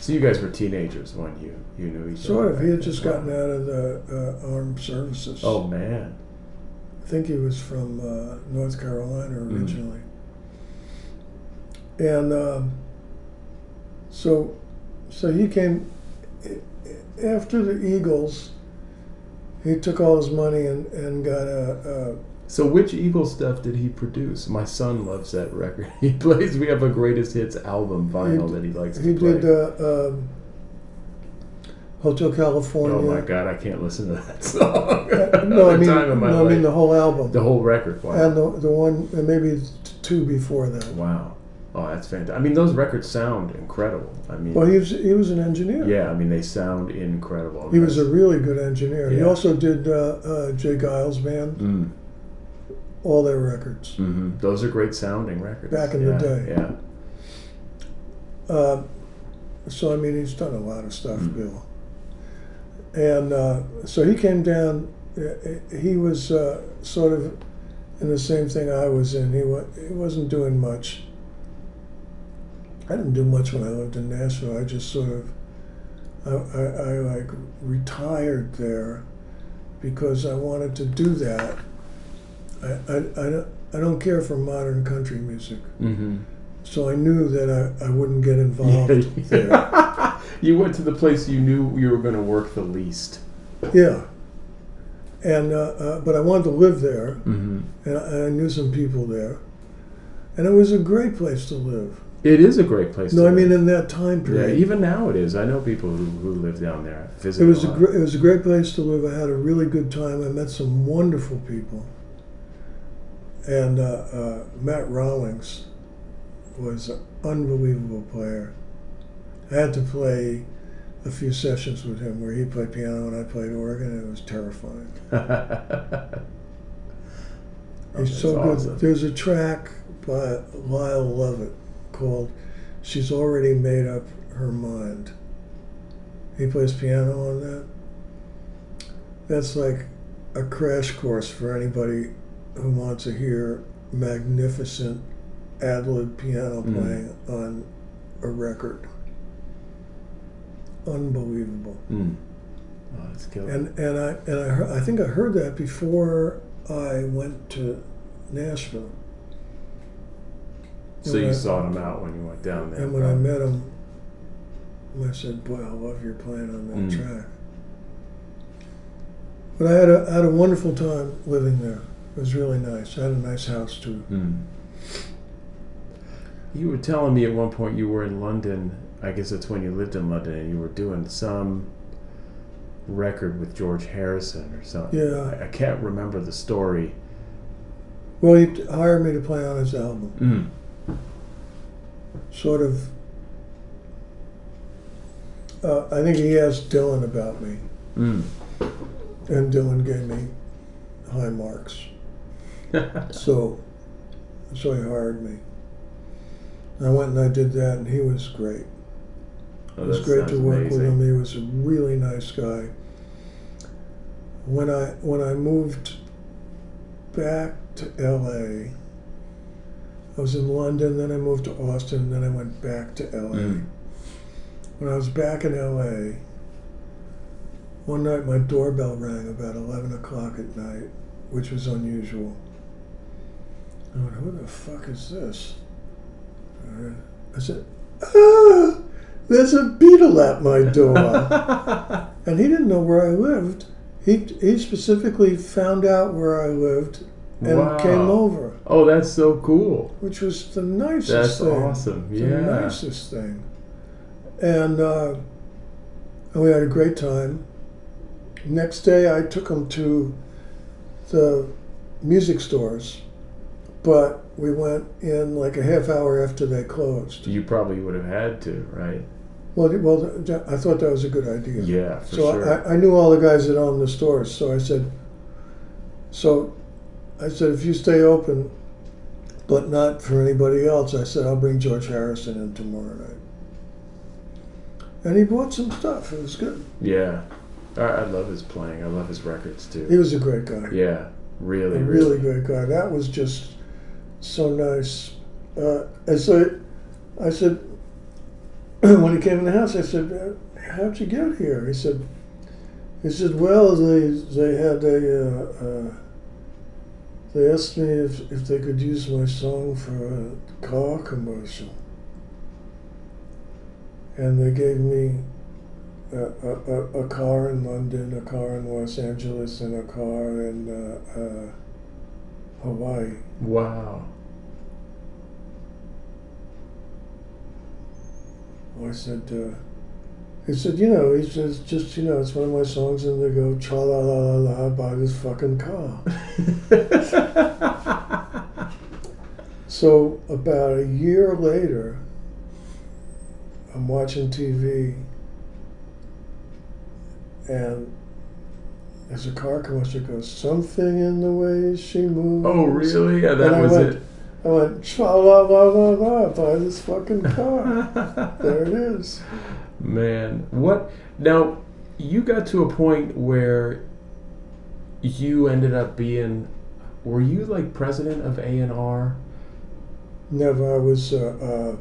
So you guys were teenagers when you you knew each other. Sort of. He had just gotten out of the uh, armed services. Oh man. I think he was from uh, North Carolina Mm. originally. And um, so, so he came after the Eagles. He took all his money and, and got a, So which Eagle stuff did he produce? My son loves that record. *laughs* He plays. We have a greatest hits album vinyl He- that he likes a he did uh, um, Hotel California. oh my god, I can't listen to that *laughs* song. Uh, no, I mean, no, I mean the whole album, the whole record. Wow. and the the one and maybe two before that. wow. Oh, that's fantastic. I mean, those records sound incredible. I mean, Well, he was he was an engineer. yeah. I mean, they sound incredible. He was a really good engineer. He also did uh, uh, J. Geils Band, Mm, all their records. hmm Those are great sounding records. Back in the day. Yeah. Uh, so I mean, he's done a lot of stuff, Mm. Bill. And uh, so he came down. uh, He was uh, sort of in the same thing I was in. He wa- he wasn't doing much. I didn't do much when I lived in Nashville. I just sort of, I, I, I like retired there because I wanted to do that. I, I, I, don't, I don't care for modern country music. Mm-hmm. So I knew that I, I wouldn't get involved *laughs* there. *laughs* you went to the place you knew you were going to work the least. Yeah. And, uh, uh, but I wanted to live there, Mm-hmm. and I, I knew some people there. And it was a great place to live. It is a great place. To live. No, I mean live. in that time period. yeah, even now it is. I know people who, who live down there. Visit it was a gr- it was a great place to live. I had a really good time. I met some wonderful people. And uh, uh, Matt Rollings was an unbelievable player. I had to play a few sessions with him where he played piano and I played organ. and It was terrifying. Oh, *laughs* He's that's so awesome. good. There's a track by Lyle Lovett called "She's Already Made Up Her Mind." He plays piano on that. That's like a crash course for anybody who wants to hear magnificent ad lib piano Mm. playing on a record. Unbelievable. Mm. Oh, that's killer. And and I and I I think I heard that before I went to Nashville. So you I- sought him out when you went down there. And when I met him, I said, "Boy, I love your playing on that Mm. track." But I had a I had a wonderful time living there. It was really nice. I had a nice house too. Mm. You were telling me at one point you were in London. I guess that's when you lived in London, and you were doing some record with George Harrison or something. Yeah. I, I can't remember the story. Well, he hired me to play on his album. Mm. Sort of. Uh, I think he asked Dylan about me, Mm. and Dylan gave me high marks. *laughs* So, so he hired me. I went and I did that, and he was great. Oh, It was great to work with him. He was a really nice guy. When I when I moved back to LA, I was in London, then I moved to Austin, then I went back to LA. Mm. When I was back in LA, one night my doorbell rang about eleven o'clock at night, which was unusual. I went, "Who the fuck is this?" I said, "Ah, there's a Beatle at my door." *laughs* and he didn't know where I lived. He he specifically found out where I lived and Wow. came over, Oh, that's so cool. which was the nicest That's thing. awesome. The nicest thing. And, uh, and we had a great time. Next day, I took him to the music stores, but we went in like a half hour after they closed. You probably would have had to, right? Well, well, I thought that was a good idea. Yeah, for so sure. I, I knew all the guys that owned the stores, so I said, so I said, if you stay open, but not for anybody else. I said, I'll bring George Harrison in tomorrow night. And he bought some stuff. It was good. Yeah. I, I love his playing. I love his records too. He was a great guy. Yeah. Really, a really. really great guy. That was just so nice. Uh, and so I said, *clears throat* when he came in the house, I said, "Uh, "How'd you get here?" He said, "He said, well, they they had a uh, uh, they asked me if if they could use my song for a car commercial, and they gave me." A, a, a- car in London, a car in Los Angeles, and a car in uh, uh, Hawaii. Wow. I said, uh, he said, you know, he says, just, you know, it's one of my songs, and they go, cha la la la la, buy this fucking car. *laughs* So about a year later, I'm watching TV, and there's a car commercial goes, something in the way she moves. oh, really? Yeah, that was went, it. I went, tra la la la la, buy this fucking car. *laughs* there it is. Man, what? Now, you got to a point where you ended up being. Were you like president of A and R? Never. I was. Uh,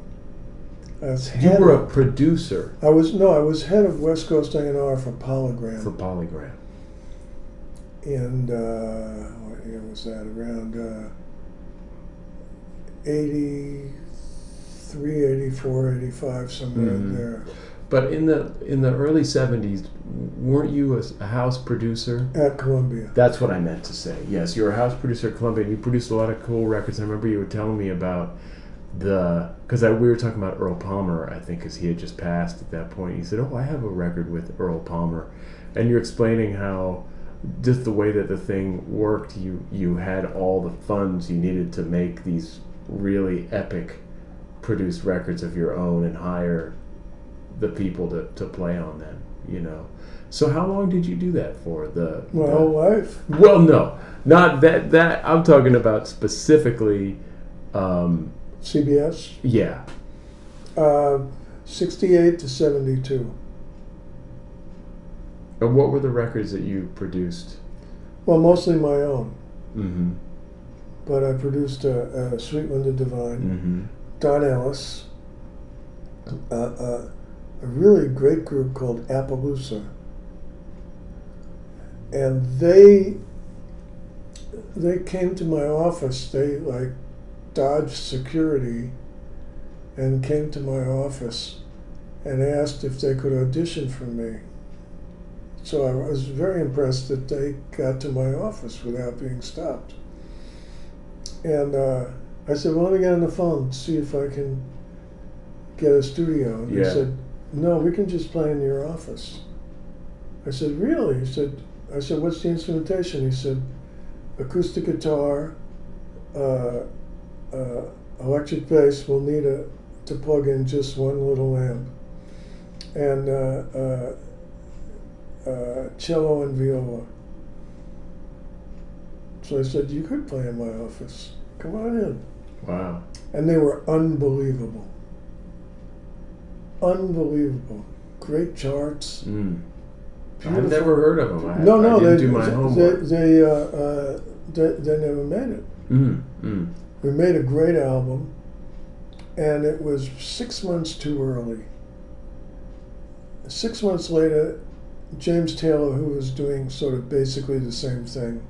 uh, I was You were of- a producer I was no. I was head of West Coast A&R for Polygram, for Polygram. and uh, what year was that? Around uh, 83, 84, 85, somewhere in Mhm. there. But in the in the early '70s, weren't you a, a house producer? At Columbia. That's what I meant to say. Yes, you're a house producer at Columbia, and you produced a lot of cool records. I remember you were telling me about the because we were talking about Earl Palmer, I think, because he had just passed at that point. He said, "Oh, I have a record with Earl Palmer," and you're explaining how just the way that the thing worked, you you had all the funds you needed to make these really epic produced records of your own and hire the people to, to play on them. You know. So how long did you do that for? The My the- whole life. well, no, not that. That I'm talking about specifically. Um, CBS. yeah. Uh, 68 to 72. And what were the records that you produced? Well, mostly my own, Mm-hmm. but I produced a, uh, Sweet Linda Divine, Mm-hmm. Don Ellis, uh, uh, a really great group called Appaloosa, and they they came to my office. They like dodged security and came to my office and asked if they could audition for me. So I was very impressed that they got to my office without being stopped. And uh, I said, well, let me get on the phone, see if I can get a studio. And Yeah. he said, no, we can just play in your office. I said, really? He said, I said, what's the instrumentation? He said, acoustic guitar, uh, uh, electric bass. We'll need a, to plug in just one little amp. And uh, uh, uh, cello and viola. So I said, You could play in my office. Come on in. Wow. And they were unbelievable. Unbelievable. Great charts. Mm. I've never heard of them. I, no, no, they, do my they, homework. they, uh, uh, they, they never made it. mm. Mm. We made a great album, and it was six months too early. Six months later, James Taylor, who was doing sort of basically the same thing,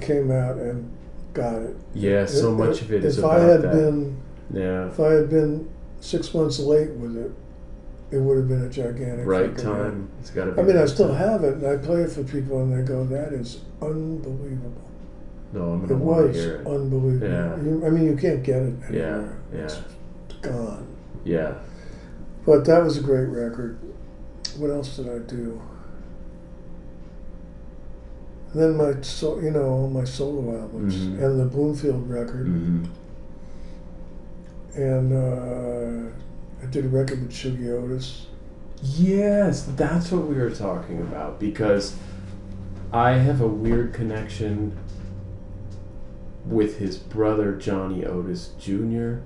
came out and got it. Yeah, so If- much of it is if about I had that. been, yeah. if I had been six months late with it, it would have been a gigantic Right hit. time. It's got to be. I mean, I still time. have it, and I play it for people, and they go, "That is unbelievable." No, I'm It gonna want was to hear it. unbelievable. Yeah. You, I mean, you can't get it Yeah, anywhere. yeah. It's gone. Yeah. But that was a great record. What else did I do? And then my so you know all my solo albums Mhm. and the Bloomfield record hmm and uh, I did a record with Shuggie Otis. Yes, that's what we were talking about because I have a weird connection with his brother Johnny Otis Jr.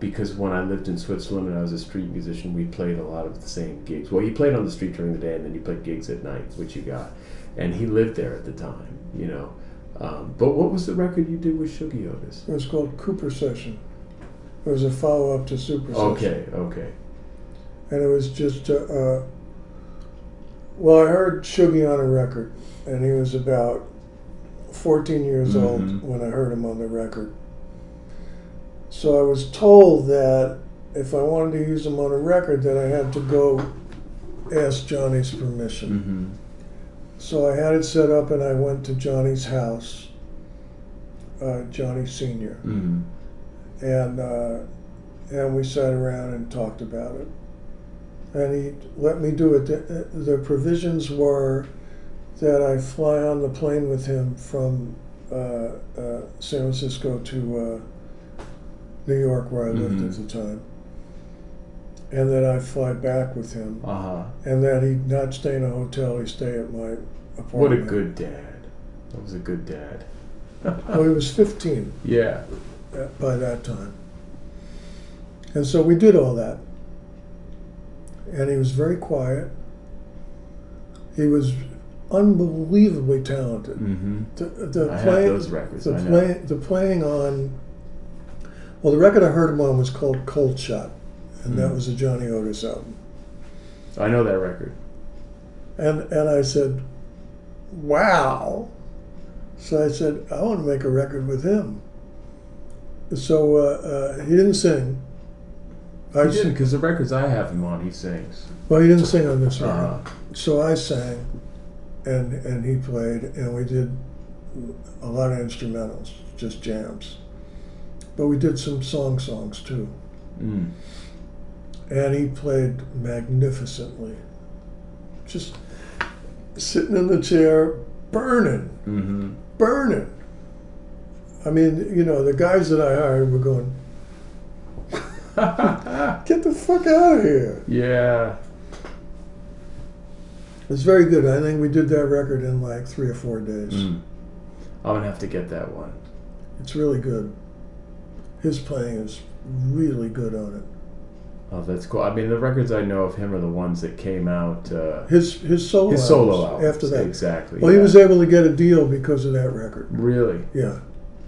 Because when I lived in Switzerland and I was a street musician, we played a lot of the same gigs. Well, he played on the street during the day, and then he played gigs at night, which you got. And he lived there at the time, you know. Um, but what was the record you did with Shuggie Otis? It was called Kooper Session. It was a follow up to Super. Okay, okay. And it was just, uh, uh, well, I heard Shuggie on a record, and he was about 14 years Mhm. old when I heard him on the record. So I was told that if I wanted to use him on a record, that I had to go ask Johnny's permission. Mm-hmm. So I had it set up, and I went to Johnny's house, uh, Johnny Senior, Mm-hmm. And uh, and we sat around and talked about it. And he let me do it. The, the provisions were that I fly on the plane with him from uh, uh, San Francisco to uh, New York, where I lived Mhm. at the time, and that I fly back with him, Uh huh. and that he'd not stay in a hotel. He stay at my apartment. What a good dad. That was a good dad. Well, he was 15. *laughs* yeah. By that time. And so we did all that. And he was very quiet. He was unbelievably talented. Mm-hmm. The, the I playing, those records. the play, the playing on. Well, the record I heard him on was called Cold Shot, and that Mm. was a Johnny Otis album. I know that record. And and I said, "Wow!" So I said, "I want to make a record with him." So uh, uh, he didn't sing. I He did because the records I have him on, he sings. well, he didn't sing on this record. Uh, So I sang, and and he played, and we did a lot of instrumentals, just jams. But we did some song songs too, mm. and he played magnificently. Just sitting in the chair, burning, Mm-hmm. burning. I mean, you know, the guys that I hired were going, *laughs* "Get the fuck out of here!" yeah. It's very good. I think we did that record in like three or four days. Mm. I'm gonna have to get that one. It's really good. His playing is really good on it. Oh, that's cool. I mean, the records I know of him are the ones that came out. Uh, His his solo his solo albums albums. after that. exactly. Well, he was able to get a deal because of that record. really Yeah,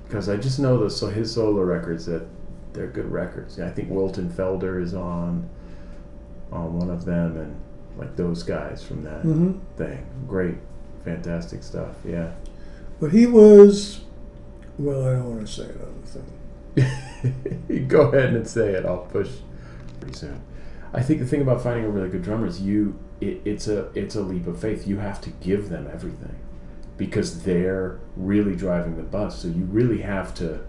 because I just know those so his solo records that they're good records. I think Wilton Felder is on on one of them, and like those guys from that hmm thing. Great, fantastic stuff. Yeah. but he was. Well, I don't want to say another thing. *laughs* Go ahead and say it. I'll push pretty soon. I think the thing about finding a really good drummer is you. It, it's a it's a leap of faith. You have to give them everything because they're really driving the bus. So you really have to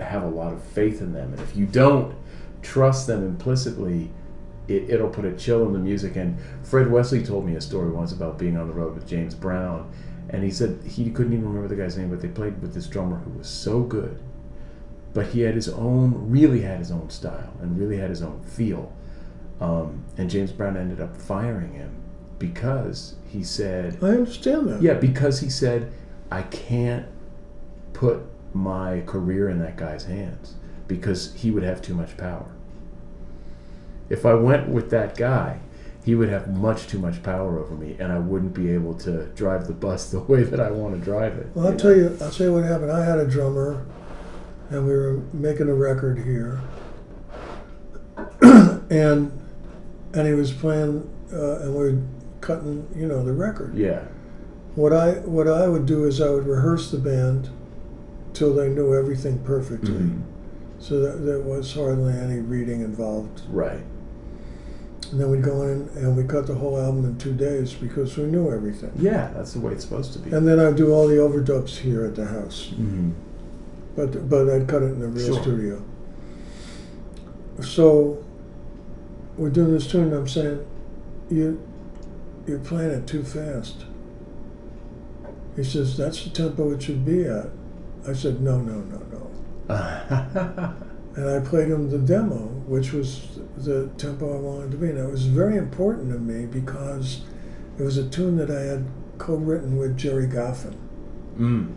have a lot of faith in them. And if you don't trust them implicitly, it, it'll put a chill in the music. And Fred Wesley told me a story once about being on the road with James Brown. And he said he couldn't even remember the guy's name, but they played with this drummer who was so good. But he had his own, really had his own style and really had his own feel. Um, and James Brown ended up firing him because he said, I understand that. yeah, because he said, I can't put my career in that guy's hands because he would have too much power. If I went with that guy, he would have much too much power over me and I wouldn't be able to drive the bus *laughs* the way that I want to drive it. Well, I'll tell you. I'll tell you what happened. I had a drummer, and we were making a record here, *clears throat* and and he was playing, uh, and we were cutting, you know, the record. Yeah. What I what I would do is I would rehearse the band till they knew everything perfectly, Mhm. so that there was hardly any reading involved. Right. And then we'd go in and we cut the whole album in two days because we knew everything. Yeah, that's the way it's supposed to be. And then I'd do all the overdubs here at the house. Mhm. but but I'd cut it in a real Sure. studio. So we're doing this tune. and I'm saying, you you're playing it too fast. He says that's the tempo it should be at. I said no no no no, *laughs* and I played him the demo, which was the tempo I wanted to be. And it was very important to me because it was a tune that I had co-written with Gerry Goffin. mm.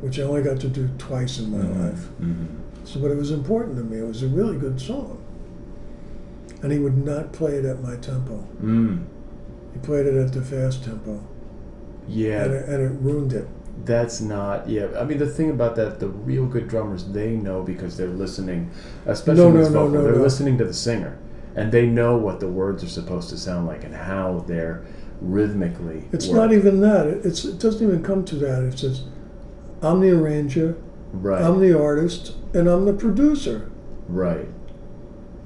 which I only got to do twice in my life. Mhm. So, but it was important to me. It was a really good song. And he would not play it at my tempo. Mm. He played it at the fast tempo, Yeah, and, it, and it ruined it. That's not, yeah. I mean, the thing about that, the real good drummers, they know because they're listening, especially No, no, no, vocal, no, they're no. listening to the singer, and they know what the words are supposed to sound like and how they're rhythmically. It's work. not even that. It's, it doesn't even come to that. It's just, I'm the arranger, right, I'm the artist, and I'm the producer. right,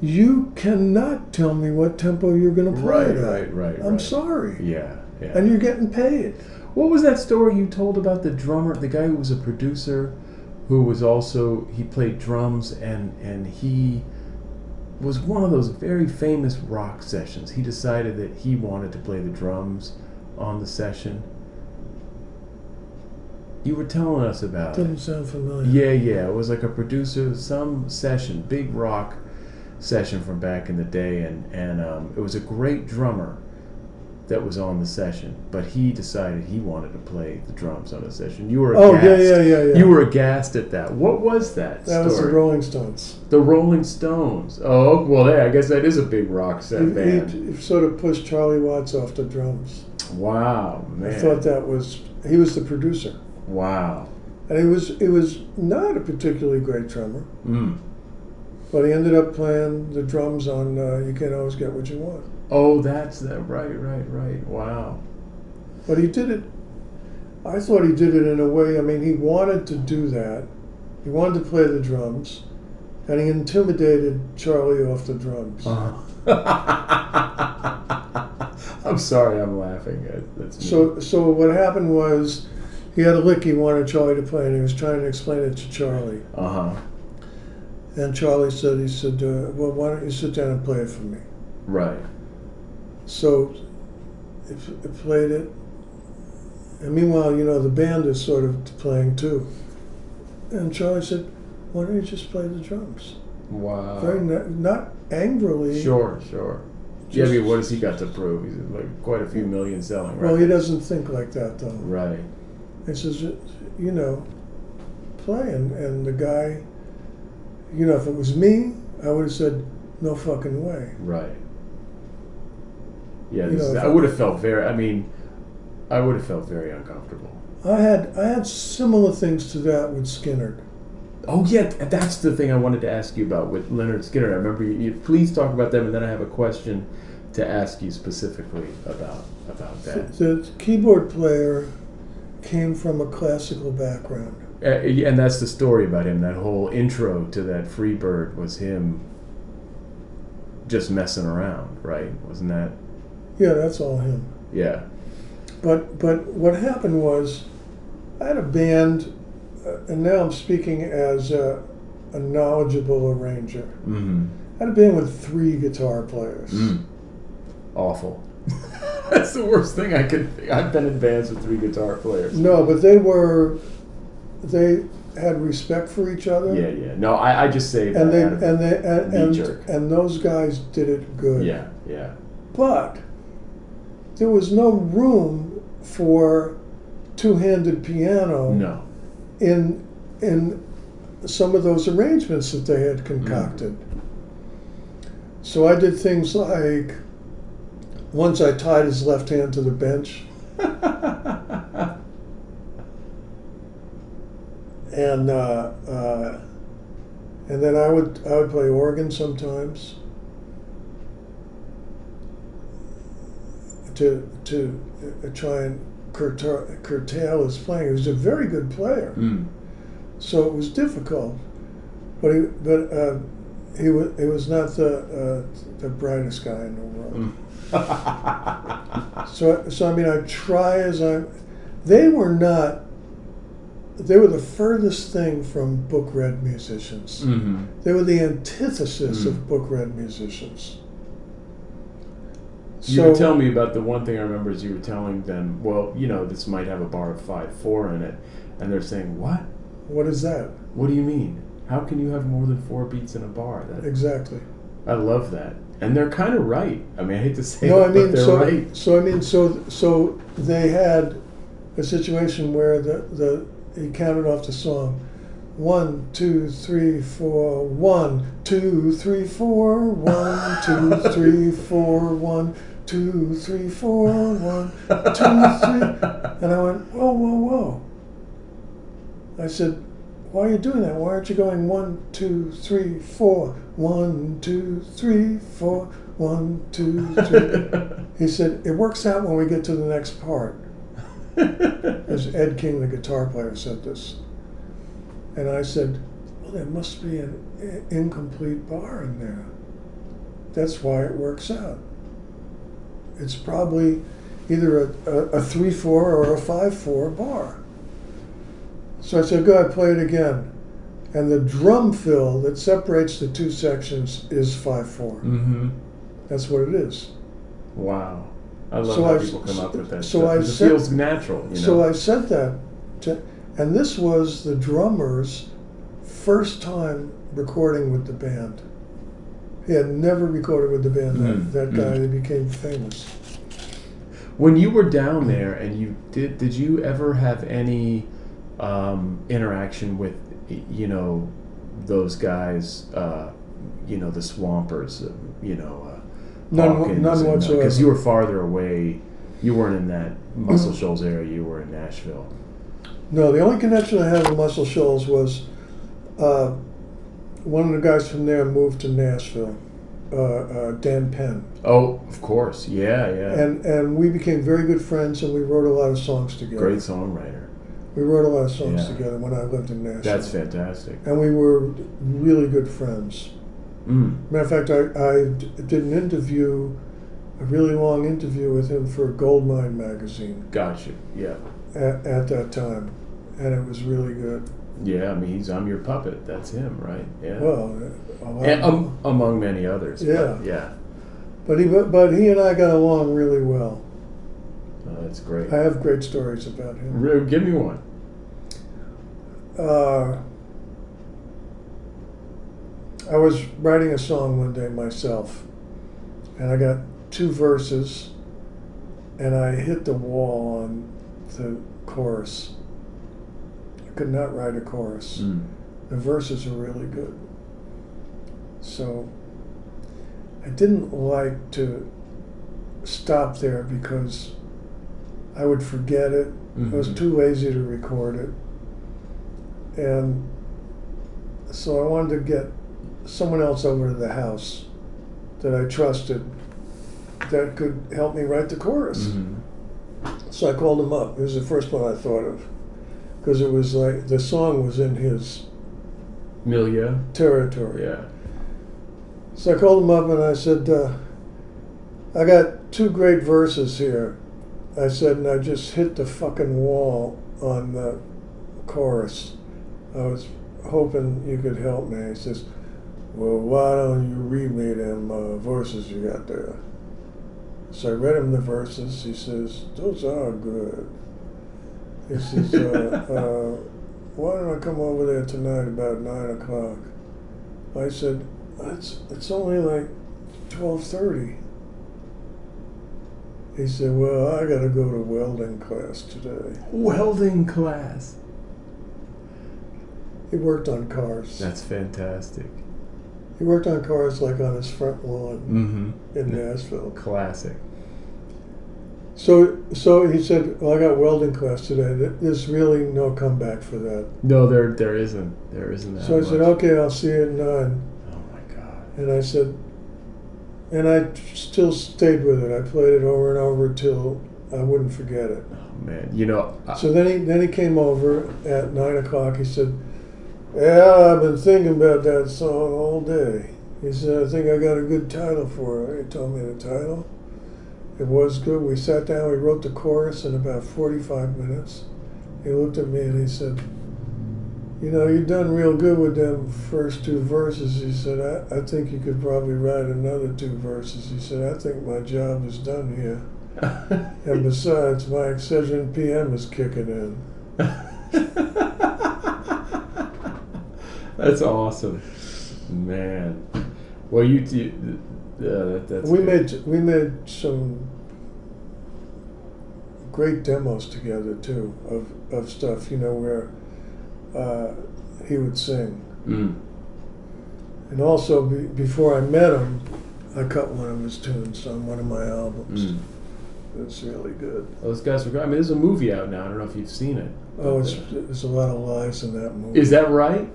You cannot tell me what tempo you're going to play right, it at. right, right. I'm right. sorry. Yeah, yeah. And you're getting paid. What was that story you told about the drummer, the guy who was a producer, who was also he played drums and and he was one of those very famous rock sessions. He decided that he wanted to play the drums on the session. You were telling us about. Doesn't sound familiar. Yeah, yeah. It was like a producer, some session, big rock session from back in the day, and and um, it was a great drummer that was on the session, but he decided he wanted to play the drums on the session. You were Oh, aghast. yeah, yeah, yeah, yeah. You were aghast at that. What was that? That was the? Rolling Stones. The Rolling Stones. Oh, well, yeah, I guess that is a big rock set band. he sort of pushed Charlie Watts off the drums. wow, man. I thought that was he was the producer, Wow. and it was it was not a particularly great drummer, Mm. But he ended up playing the drums on uh, "You Can't Always Get What You Want." Oh, that's that. Right, right, right. Wow. But he did it. I thought he did it in a way. I mean, he wanted to do that. He wanted to play the drums, and he intimidated Charlie off the drums. *laughs* I'm sorry, I'm laughing. That- That's me. So, so what happened was, he had a lick he wanted Charlie to play, and he was trying to explain it to Charlie. uh huh. And Charlie said, he said, uh, well, why don't you sit down and play it for me? Right. So, it, it played it. And meanwhile, you know, the band is sort of playing too. And Charlie said, why don't you just play the drums? Wow. Very not, not angrily. Sure, sure. yeah, I mean, what has he got to prove? He's like quite a few million selling. Well, he doesn't think like that though. Right. He says, you know, play. And, and the guy, you know, if it was me, I would have said, no fucking way. Right. Yeah, this know, is, I would have felt very. I mean, I would have felt very uncomfortable. I had I had similar things to that with Skynyrd. Oh yeah, that's the thing I wanted to ask you about with Lynyrd Skynyrd. I remember you, you. Please talk about them, and then I have a question to ask you specifically about about that. The keyboard player came from a classical background. Uh, and that's the story about him. That whole intro to that Freebird was him just messing around, right? Wasn't that? Yeah, that's all him. Yeah. But but what happened was, I had a band, uh, and now I'm speaking as a, a knowledgeable arranger. Mm-hmm. I had a band with three guitar players. Mm. Awful. *laughs* that's the worst thing I could. Think. I've been in bands with three guitar players. No, but they were, they had respect for each other. Yeah, yeah. No, I, I just say that. And they and they and and, and those guys did it good. yeah, yeah. But there was no room for two-handed piano No. in in some of those arrangements that they had concocted. Mm. So I did things like once I tied his left hand to the bench *laughs* and uh, uh, and then I would I would play organ sometimes to to uh, try and curtail, curtail his playing. He was a very good player, Mm. so it was difficult. But he but uh, he was he was not the uh, the brightest guy in the world. Mm. *laughs* So so I mean I try as I they were not they were the furthest thing from book read musicians. hmm They were the antithesis Mm. of book read musicians. You were telling me about the one thing I remember is you were telling them, well, you know, this might have a bar of five four in it, and they're saying, what? what is that What do you mean? How can you have more than four beats in a bar? That exactly? I love that, and they're kind of right. I mean, I hate to say No, that, I mean but they're so. right. So I mean so so they had a situation where the the he counted off the song. One, two, three, four, one, two, three, four, one, two, three, four, one, two, three, four, one, two, three. And I went, whoa, whoa, whoa. I said, why are you doing that? Why aren't you going one, two, three, four, one, two, three, four, one, two, three? *laughs* he said, it works out when we get to the next part. As Ed King, the guitar player, said this. And I said, well, there must be an incomplete bar in there. That's why it works out. It's probably either a, a, a 3 4 or a 5 4 bar. So I said, go ahead, play it again. And the drum fill that separates the two sections is 5 4. mm-hmm. That's what it is. Wow. I love So how I- people come up with that so. I 'cause it said- feels natural, you know. So I said that, to, and this was the drummer's first time recording with the band. He had never recorded with the band. Mm, That, that guy, mm. became famous. When you were down there and you did, did you ever have any um, interaction with, you know, those guys, uh, you know, the Swampers, uh, you know, uh, None- Hawkins none whatsoever. Because you were farther away. You weren't in that Muscle. Shoals area. You were in Nashville. No, the only connection I had with Muscle Shoals was uh, one of the guys from there moved to Nashville, uh, uh, Dan Penn, Oh, of course. Yeah, yeah. and and we became very good friends, and we wrote a lot of songs together. Great songwriter. We wrote a lot of songs Yeah. together when I lived in Nashville. That's fantastic. and we were really good friends. Mm. Matter of fact, I, I did an interview, a really long interview with him for Goldmine magazine Gotcha. Yeah. at, at that time, and it was really good. Yeah, I mean, he's I'm your puppet. That's him, right? Yeah. Well, a lot- and, um, among many others. Yeah. But, yeah. but he but he and I got along really well. Uh, that's great. I have great stories about him. Re- Give me one. Uh, I was writing a song one day myself, and I got two verses, and I hit the wall on the chorus. I could not write a chorus. Mm. The verses are really good. So I didn't like to stop there because I would forget it. I was Mhm. too lazy to record it. And so I wanted to get someone else over to the house that I trusted that could help me write the chorus. Mhm. So I called him up. It was the first one I thought of. Because it was like the song was in his Milia. territory. Yeah. So I called him up and I said, uh, I got two great verses here. I said, and I just hit the fucking wall on the chorus. I was hoping you could help me. He says, Well, why don't you read me them uh, verses you got there? So I read him the verses. He says, Those are good. He says, uh, *laughs* uh, Why don't I come over there tonight about 9 o'clock? I said, it's, it's only like 12.30. He said, well, I got to go to welding class today. Welding class. He worked on cars. That's fantastic. He worked on cars like on his front lawn Mm-hmm. in Nashville. Classic. So, so he said, well, I got welding class today. There's really no comeback for that. No, there there isn't. There isn't that So I said, okay, I'll see you at 9. Oh my god. And I said, and I still stayed with it. I played it over and over till I wouldn't forget it. Oh man. You know. I- So then he then he came over at nine o'clock. He said, "Yeah, I've been thinking about that song all day." He said, "I think I got a good title for it." He told me the title. It was good. We sat down. We wrote the chorus in about forty-five minutes. He looked at me and he said, "You know, you've done real good with them first two verses." He said, "I, I think you could probably write another two verses." He said, "I think my job is done here." *laughs* And besides, my Excedrin PM is kicking in. *laughs* That's awesome, man. Well, you, you yeah, that, that's we good. made we made some great demos together too of, of stuff. You know where uh, he would sing. Mm. And also, be, before I met him, I cut one of his tunes on one of my albums. Mm. It's really good. Those guys were. I mean, there's a movie out now. I don't know if you've seen it. Oh, it's, there's a lot of lies in that movie. Is that right?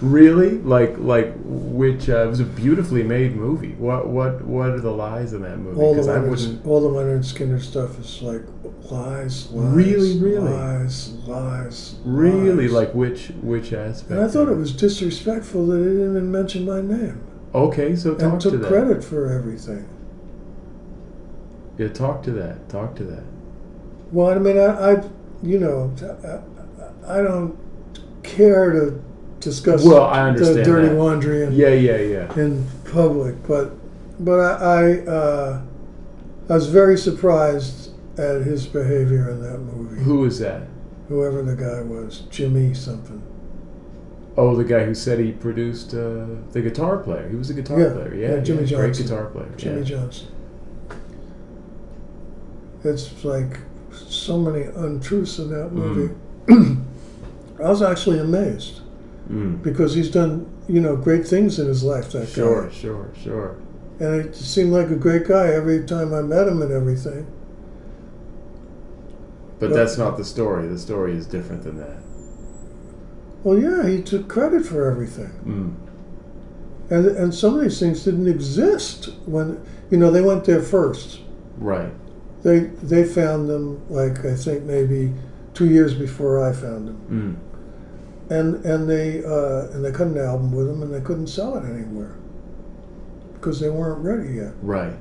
Really? Like, like which? Uh, it was a beautifully made movie. What, what, what are the lies in that movie? all the Lynyrd, all the Lynyrd Skynyrd stuff is like lies, lies, Really, really? lies, lies, Really, lies. like which, which aspect? And I thought it was disrespectful that he didn't even mention my name Okay, so talk and to took that. credit for everything. Yeah, talk to that. Talk to that. Well, I mean, I, I you know, I, I don't care to discuss Well, I the dirty that. laundry in, Yeah, yeah, yeah. in public, but but I I, uh, I was very surprised at his behavior in that movie. Who is that? Whoever the guy was, Jimmy something. Oh, the guy who said he produced uh, the guitar player. He was a guitar Yeah, player. Yeah, yeah, Jimmy yeah, great guitar player. Jimmy yeah. Johnson. It's like so many untruths in that movie. *clears throat* I was actually amazed Mm. because he's done, you know, great things in his life. That Sure, guy, sure, sure. and it seemed like a great guy every time I met him and everything. But Well- that's not the story. The story is different than that. Well, yeah, he took credit for everything, Mm. and and some of these things didn't exist when you know they went there first. Right. They they found them like I think maybe two years before I found them. Mm. and and they uh, and they cut an album with them, and they couldn't sell it anywhere because they weren't ready yet. Right.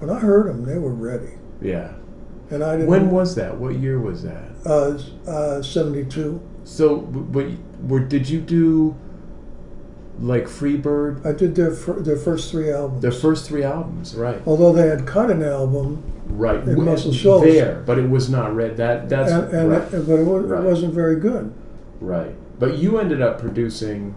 When I heard them, they were ready, Yeah. and I didn't. When was that? What year was that? uh, uh, seventy two? So, but were did you do like Freebird? I did their fir- their first three albums. Their first three albums, right? Although they had cut an album, Right. In Muscle Shoals. There, but it was not read. That that's and, and right. but it, was, Right. it wasn't very good. Right. But you ended up producing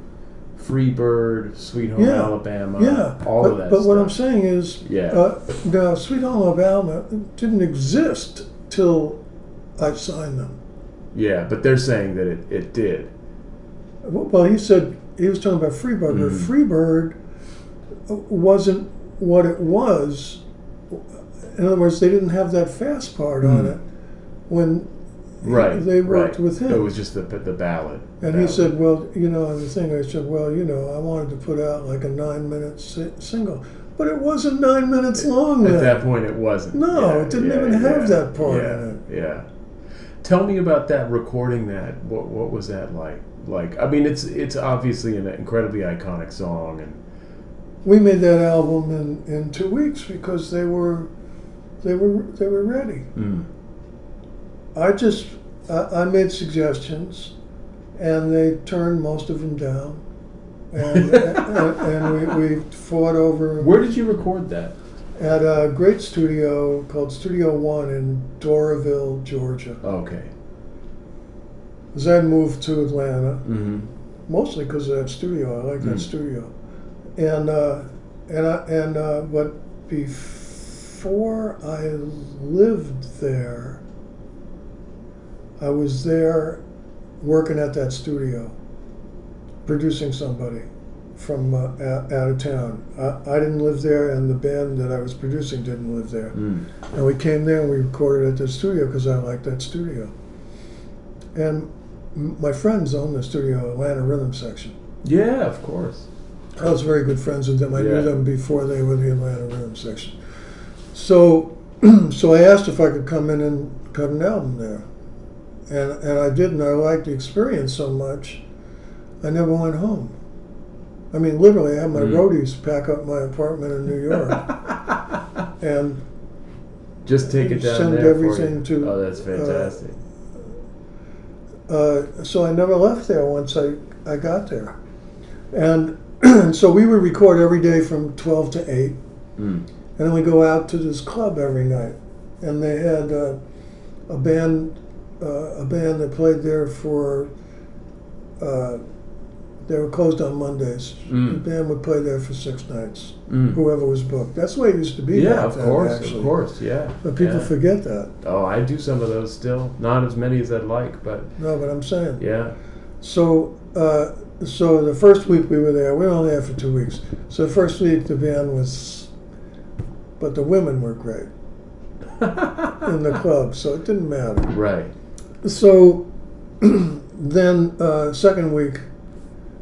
Free Bird, Sweet Home Yeah. Alabama, yeah, all but, of that but stuff. what I'm saying is, Yeah. uh, now Sweet Home Alabama didn't exist till I signed them. yeah, but they're saying that it, it did. Well, he said he was talking about Freebird, but Mhm. Freebird wasn't what it was. In other words, they didn't have that fast part on Mhm. it when Right. they worked right. with him. It was just the the ballad. and he said, "Well, you know," and the thing I said, "Well, you know, I wanted to put out like a nine-minute si- single, but it wasn't nine minutes long At then." that point, it wasn't. No, Yeah, it didn't yeah, even have yeah, that part yeah, in it. Yeah. Tell me about that recording. That what what was that like? Like, I mean, it's it's obviously an incredibly iconic song, and we made that album in, in two weeks because they were they were they were ready. mm, I just I, I made suggestions, and they turned most of them down, *laughs* and and, and we, we fought over where did you record that? at a great studio called Studio One in Doraville, Georgia. Okay. Because I moved to Atlanta Mm-hmm. mostly because of that studio. I like that Mm. studio, and uh, and I, and uh, but before I lived there, I was there working at that studio, producing somebody from uh, out, out of town. I, I didn't live there, and the band that I was producing didn't live there. Mm. And we came there and we recorded at the studio because I liked that studio. And my friends owned the studio, Atlanta Rhythm Section. Yeah, of course. I was very good friends with them. I Yeah. knew them before they were the Atlanta Rhythm Section. So, *clears throat* so I asked if I could come in and cut an album there, and and I did, and I liked the experience so much, I never went home. I mean, literally, I had my Mm. roadies pack up my apartment in New York, *laughs* and Just take it down Send there everything to, Oh, that's uh, fantastic. uh, so I never left there once I, I got there. And *clears throat* so we would record every day from 12 to 8, mm. And then we go out to this club every night. And they had uh, a band, uh, a band that played there for. Uh, they were closed on Mondays. Mm. The band would play there for six nights. Mm. Whoever was booked. That's the way it used to be. Yeah, of then, course, actually. of course, yeah. But people yeah. forget that. Oh, I do some of those still. Not as many as I'd like, but No, but I'm saying. yeah. So, uh, so the first week we were there, we were only there for two weeks. So the first week the band was, but the women were great *laughs* in the club, so it didn't matter. right. So *clears throat* then, uh, second week,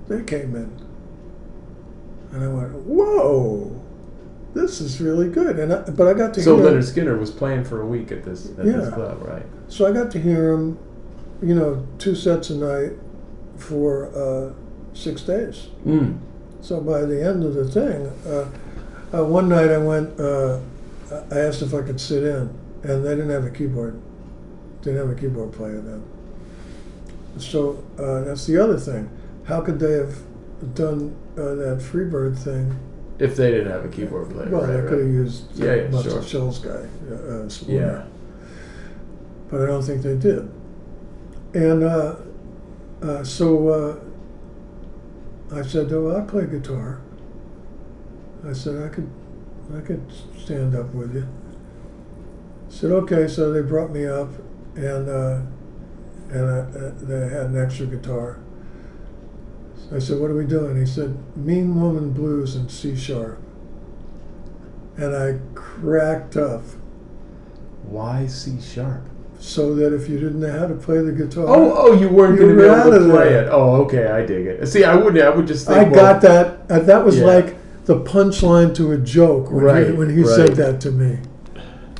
they came in, and I went, "Whoa, this is really good." And I, but I got to So hear, Lynyrd Skynyrd was playing for a week at this at this Yeah. club, right? so I got to hear him, you know, two sets a night for uh, six days. Mm. So by the end of the thing, uh, uh, one night I went. Uh, I asked if I could sit in, and they didn't have a keyboard. Didn't have a keyboard player then. So uh, that's the other thing. How could they have done uh, that Freebird thing? If they didn't have a keyboard player, Well, right? they could have right. used Yeah, yeah, Muscle sure. Shoals guy, uh, uh, Yeah. But I don't think they did. And uh, uh, so uh, I said, "Oh, I play guitar." I said, "I could, I could stand up with you." I said, "Okay." So they brought me up, and uh, and I, uh, they had an extra guitar. I said, "What are we doing?" He said, "Mean Woman Blues in C sharp." And I cracked up, Why C sharp? so that if you didn't know how to play the guitar, Oh, oh, you weren't going to be able to play there. it. Oh, okay, I dig it. See, I wouldn't. I would just think. I well, got that. uh, That was Yeah. like the punchline to a joke when he, Right, when he right. said that to me.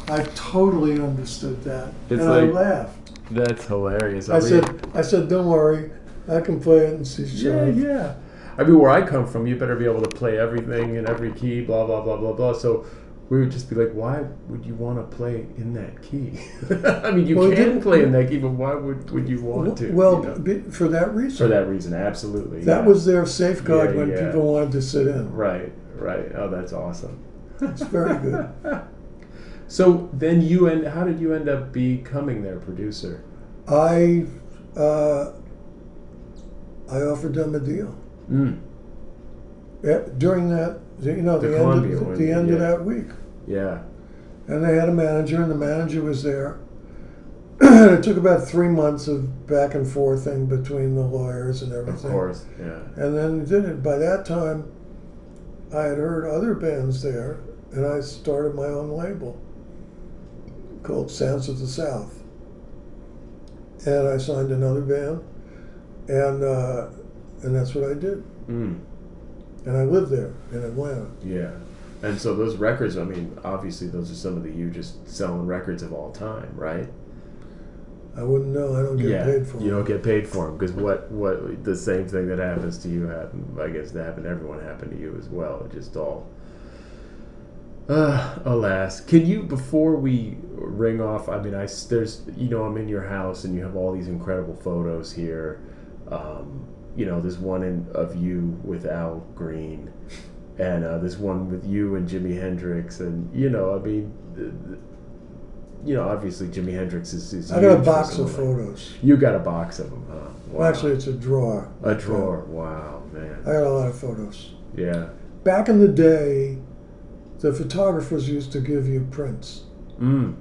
I totally understood that, It's and I laughed. That's hilarious. I mean- said, "I said, don't worry, I can play it in C Yeah, yeah. I mean, where I come from, you better be able to play everything in every key, blah blah blah blah blah. So we would just be like, why would you want to play in that key? *laughs* I mean, you Well, can play in that key, but why would, would you want to? well, you know? for that reason. for that reason, absolutely. That yeah. was their safeguard Yeah, when yeah. people wanted to sit in. right, right. Oh, that's awesome. It's very good. *laughs* So then you and How did you end up becoming their producer? I uh, I offered them a deal Mm. During that. You know, The the, end, of, one, the end of that week. Yeah. And they had a manager, and the manager was there. *clears throat* it took about three months of back and forth forthing between the lawyers and everything. Of course. Yeah. And then they did it. By that time, I had heard other bands there, and I started my own label called Sounds of the South. And I signed another band, and uh, and that's what I did. Mm. And I lived there in Atlanta. Yeah. And so those records, I mean, obviously those are some of the hugest selling records of all time, right? I wouldn't know. I don't get yeah. paid for them. you don't get paid for them because what what the same thing that happens to you happened. I guess that happened to everyone happened to you as well. It just all. Uh, alas, can you before we ring off? I mean, I there's you know I'm in your house and you have all these incredible photos here. Um, you know, there's one in, of you with Al Green, and uh, there's one with you and Jimi Hendrix, and you know, I mean, you know, obviously Jimi Hendrix is. is I got a box of photos. You got a box of them, huh? Wow. Well, actually, it's a drawer. a drawer. Wow, man. I got a lot of photos. Yeah. Back in the day, the photographers used to give you prints. Mm.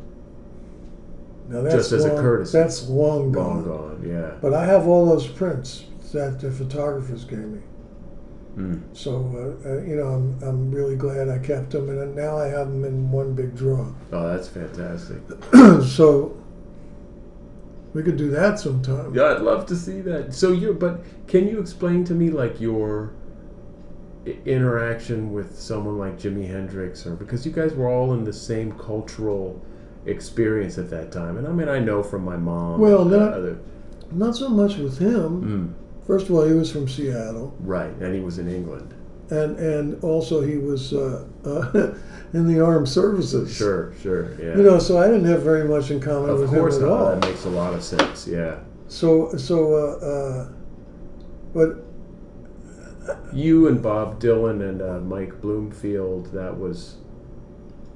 Now that's Just as a courtesy. That's long gone. Long gone. Yeah. But I have all those prints that the photographers gave me. Mm. So uh, uh, you know, I'm, I'm really glad I kept them, and now I have them in one big drawer. Oh, that's fantastic. *clears throat* so we could do that sometime. Yeah, I'd love to see that. So you, but can you explain to me like your interaction with someone like Jimi Hendrix, or because you guys were all in the same cultural experience at that time? And I mean, I know from my mom. Well, not- other, Not so much with him. mm, First of all, he was from Seattle, right, and he was in England. and and also he was uh, uh, *laughs* in the armed services. Sure, sure, yeah. You know, so I didn't have very much in common of with him at not. all. That makes a lot of sense. Yeah. So so uh, uh, but You and Bob Dylan and uh, Mike Bloomfield. That was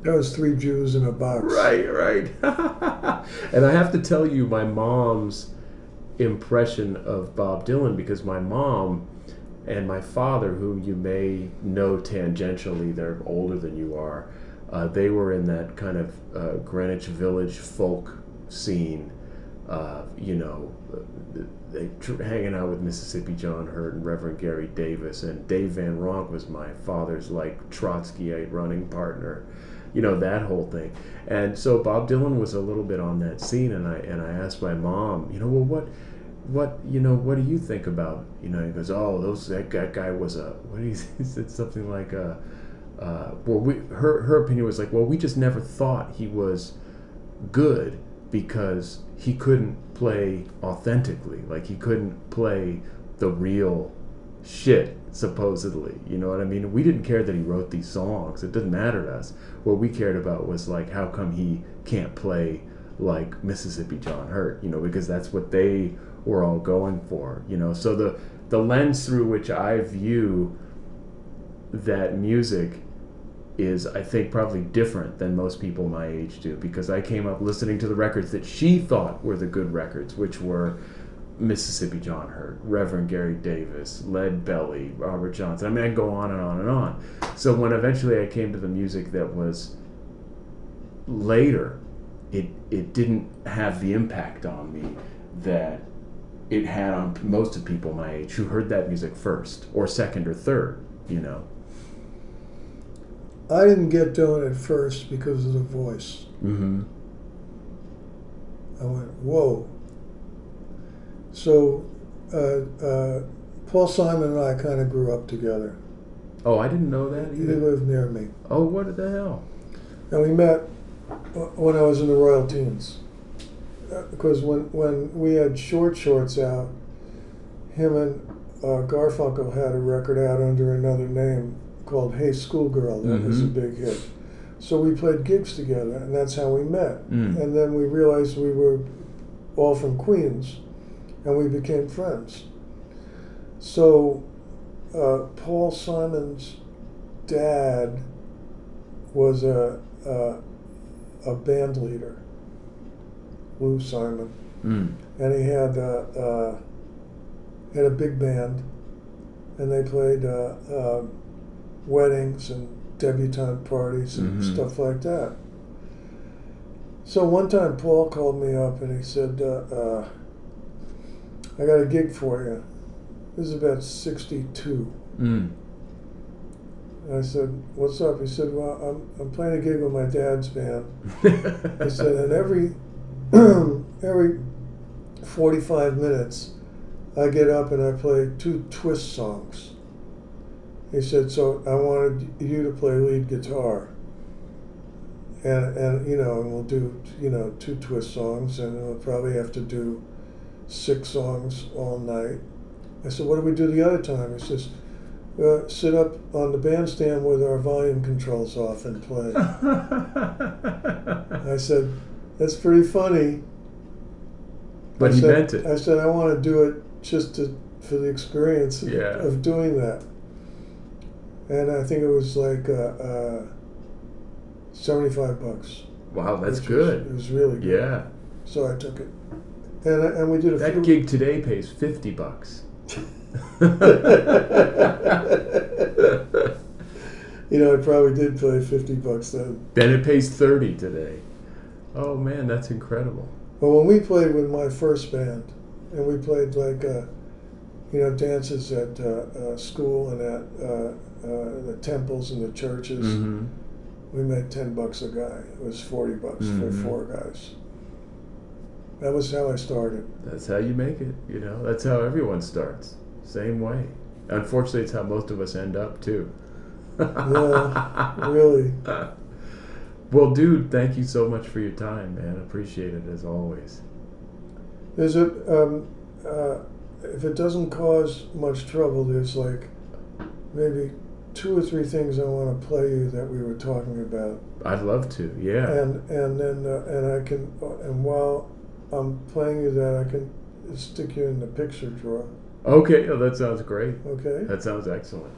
that was three Jews in a box. Right, right. *laughs* and I have to tell you, my mom's impression of Bob Dylan, because my mom and my father, who you may know tangentially, they're older than you are, uh, they were in that kind of uh, Greenwich Village folk scene uh, you know, they hanging out with Mississippi John Hurt and Reverend Gary Davis, and Dave Van Ronk was my father's like Trotskyite running partner, you know that whole thing. And so Bob Dylan was a little bit on that scene, and I and I asked my mom, you know, well, what, what, you know, what do you think about, you know? He goes, oh, those that, that guy was a what *laughs* he, said something like a. Uh, well, we, her her opinion was like, well, we just never thought he was good because he couldn't play authentically. Like he couldn't play the real shit, supposedly. You know what I mean? We didn't care that he wrote these songs. It didn't matter to us. What we cared about was like how come he can't play like Mississippi John Hurt, you know, because that's what they were all going for, you know. So the the lens through which I view that music is I think probably different than most people my age do because I came up listening to the records that she thought were the good records, which were Mississippi John Hurt, Reverend Gary Davis, Lead Belly, Robert Johnson. I mean, I go on and on and on. So when eventually I came to the music that was later, it it didn't have the impact on me that it had on most of people my age who heard that music first or second or third, you know. I didn't get Dylan at first because of the voice. Mm-hmm. I went, whoa. So, uh, uh, Paul Simon and I kind of grew up together. Oh, I didn't know that He lived near me. Oh, what the hell? And we met when I was in the Royal Teens. Uh, because when, when we had short shorts out, him and uh, Garfunkel had a record out under another name called Hey Schoolgirl. That was a Mhm. big hit. So we played gigs together, and that's how we met. Mm. And then we realized we were all from Queens, and we became friends. So uh, Paul Simon's dad was a, a, a band leader, Lou Simon, Mm. and he had uh, uh, had a big band, and they played uh, uh, weddings and debutante parties and Mhm. stuff like that. So one time Paul called me up and he said, uh, uh, "I got a gig for you." This is about '62. Mm. I said, "What's up?" He said, "Well, I'm I'm playing a gig with my dad's band." I *laughs* said, and every *clears throat* every forty five minutes, I get up and I play two twist songs. He said, so I wanted you to play lead guitar. And and you know, and we'll do you know two twist songs, and we'll probably have to do six songs all night. I said, what do we do the other time? He says. Uh, sit up on the bandstand with our volume controls off and play. *laughs* I said, "That's pretty funny." but I he said, meant it. I said, "I want to do it just to for the experience of, Yeah. of doing that." And I think it was like uh, uh, seventy-five bucks. wow, that's which was- good. it was really good. Yeah. So I took it, and I- and we did a That few. gig today pays 50 bucks. *laughs* you know, I probably did play fifty bucks then. Then it pays 30 today. Oh man, that's incredible. Well, when we played with my first band, and we played like, uh, you know, dances at uh, uh, school and at uh, uh, the temples and the churches, Mm-hmm. we made ten bucks a guy. It was forty bucks Mhm. for four guys. That was how I started. That's how you make it, you know. That's how everyone starts. Same way. Unfortunately, it's how most of us end up too. Yeah, *laughs* really. Well, dude, thank you so much for your time, man. Appreciate it as always. There's a um, uh, if it doesn't cause much trouble, there's like maybe two or three things I want to play you that we were talking about. I'd love to. Yeah. and and then uh, and I can uh, and while I'm playing you that I can stick you in the picture drawer. Okay. Oh, that sounds great. Okay. That sounds excellent.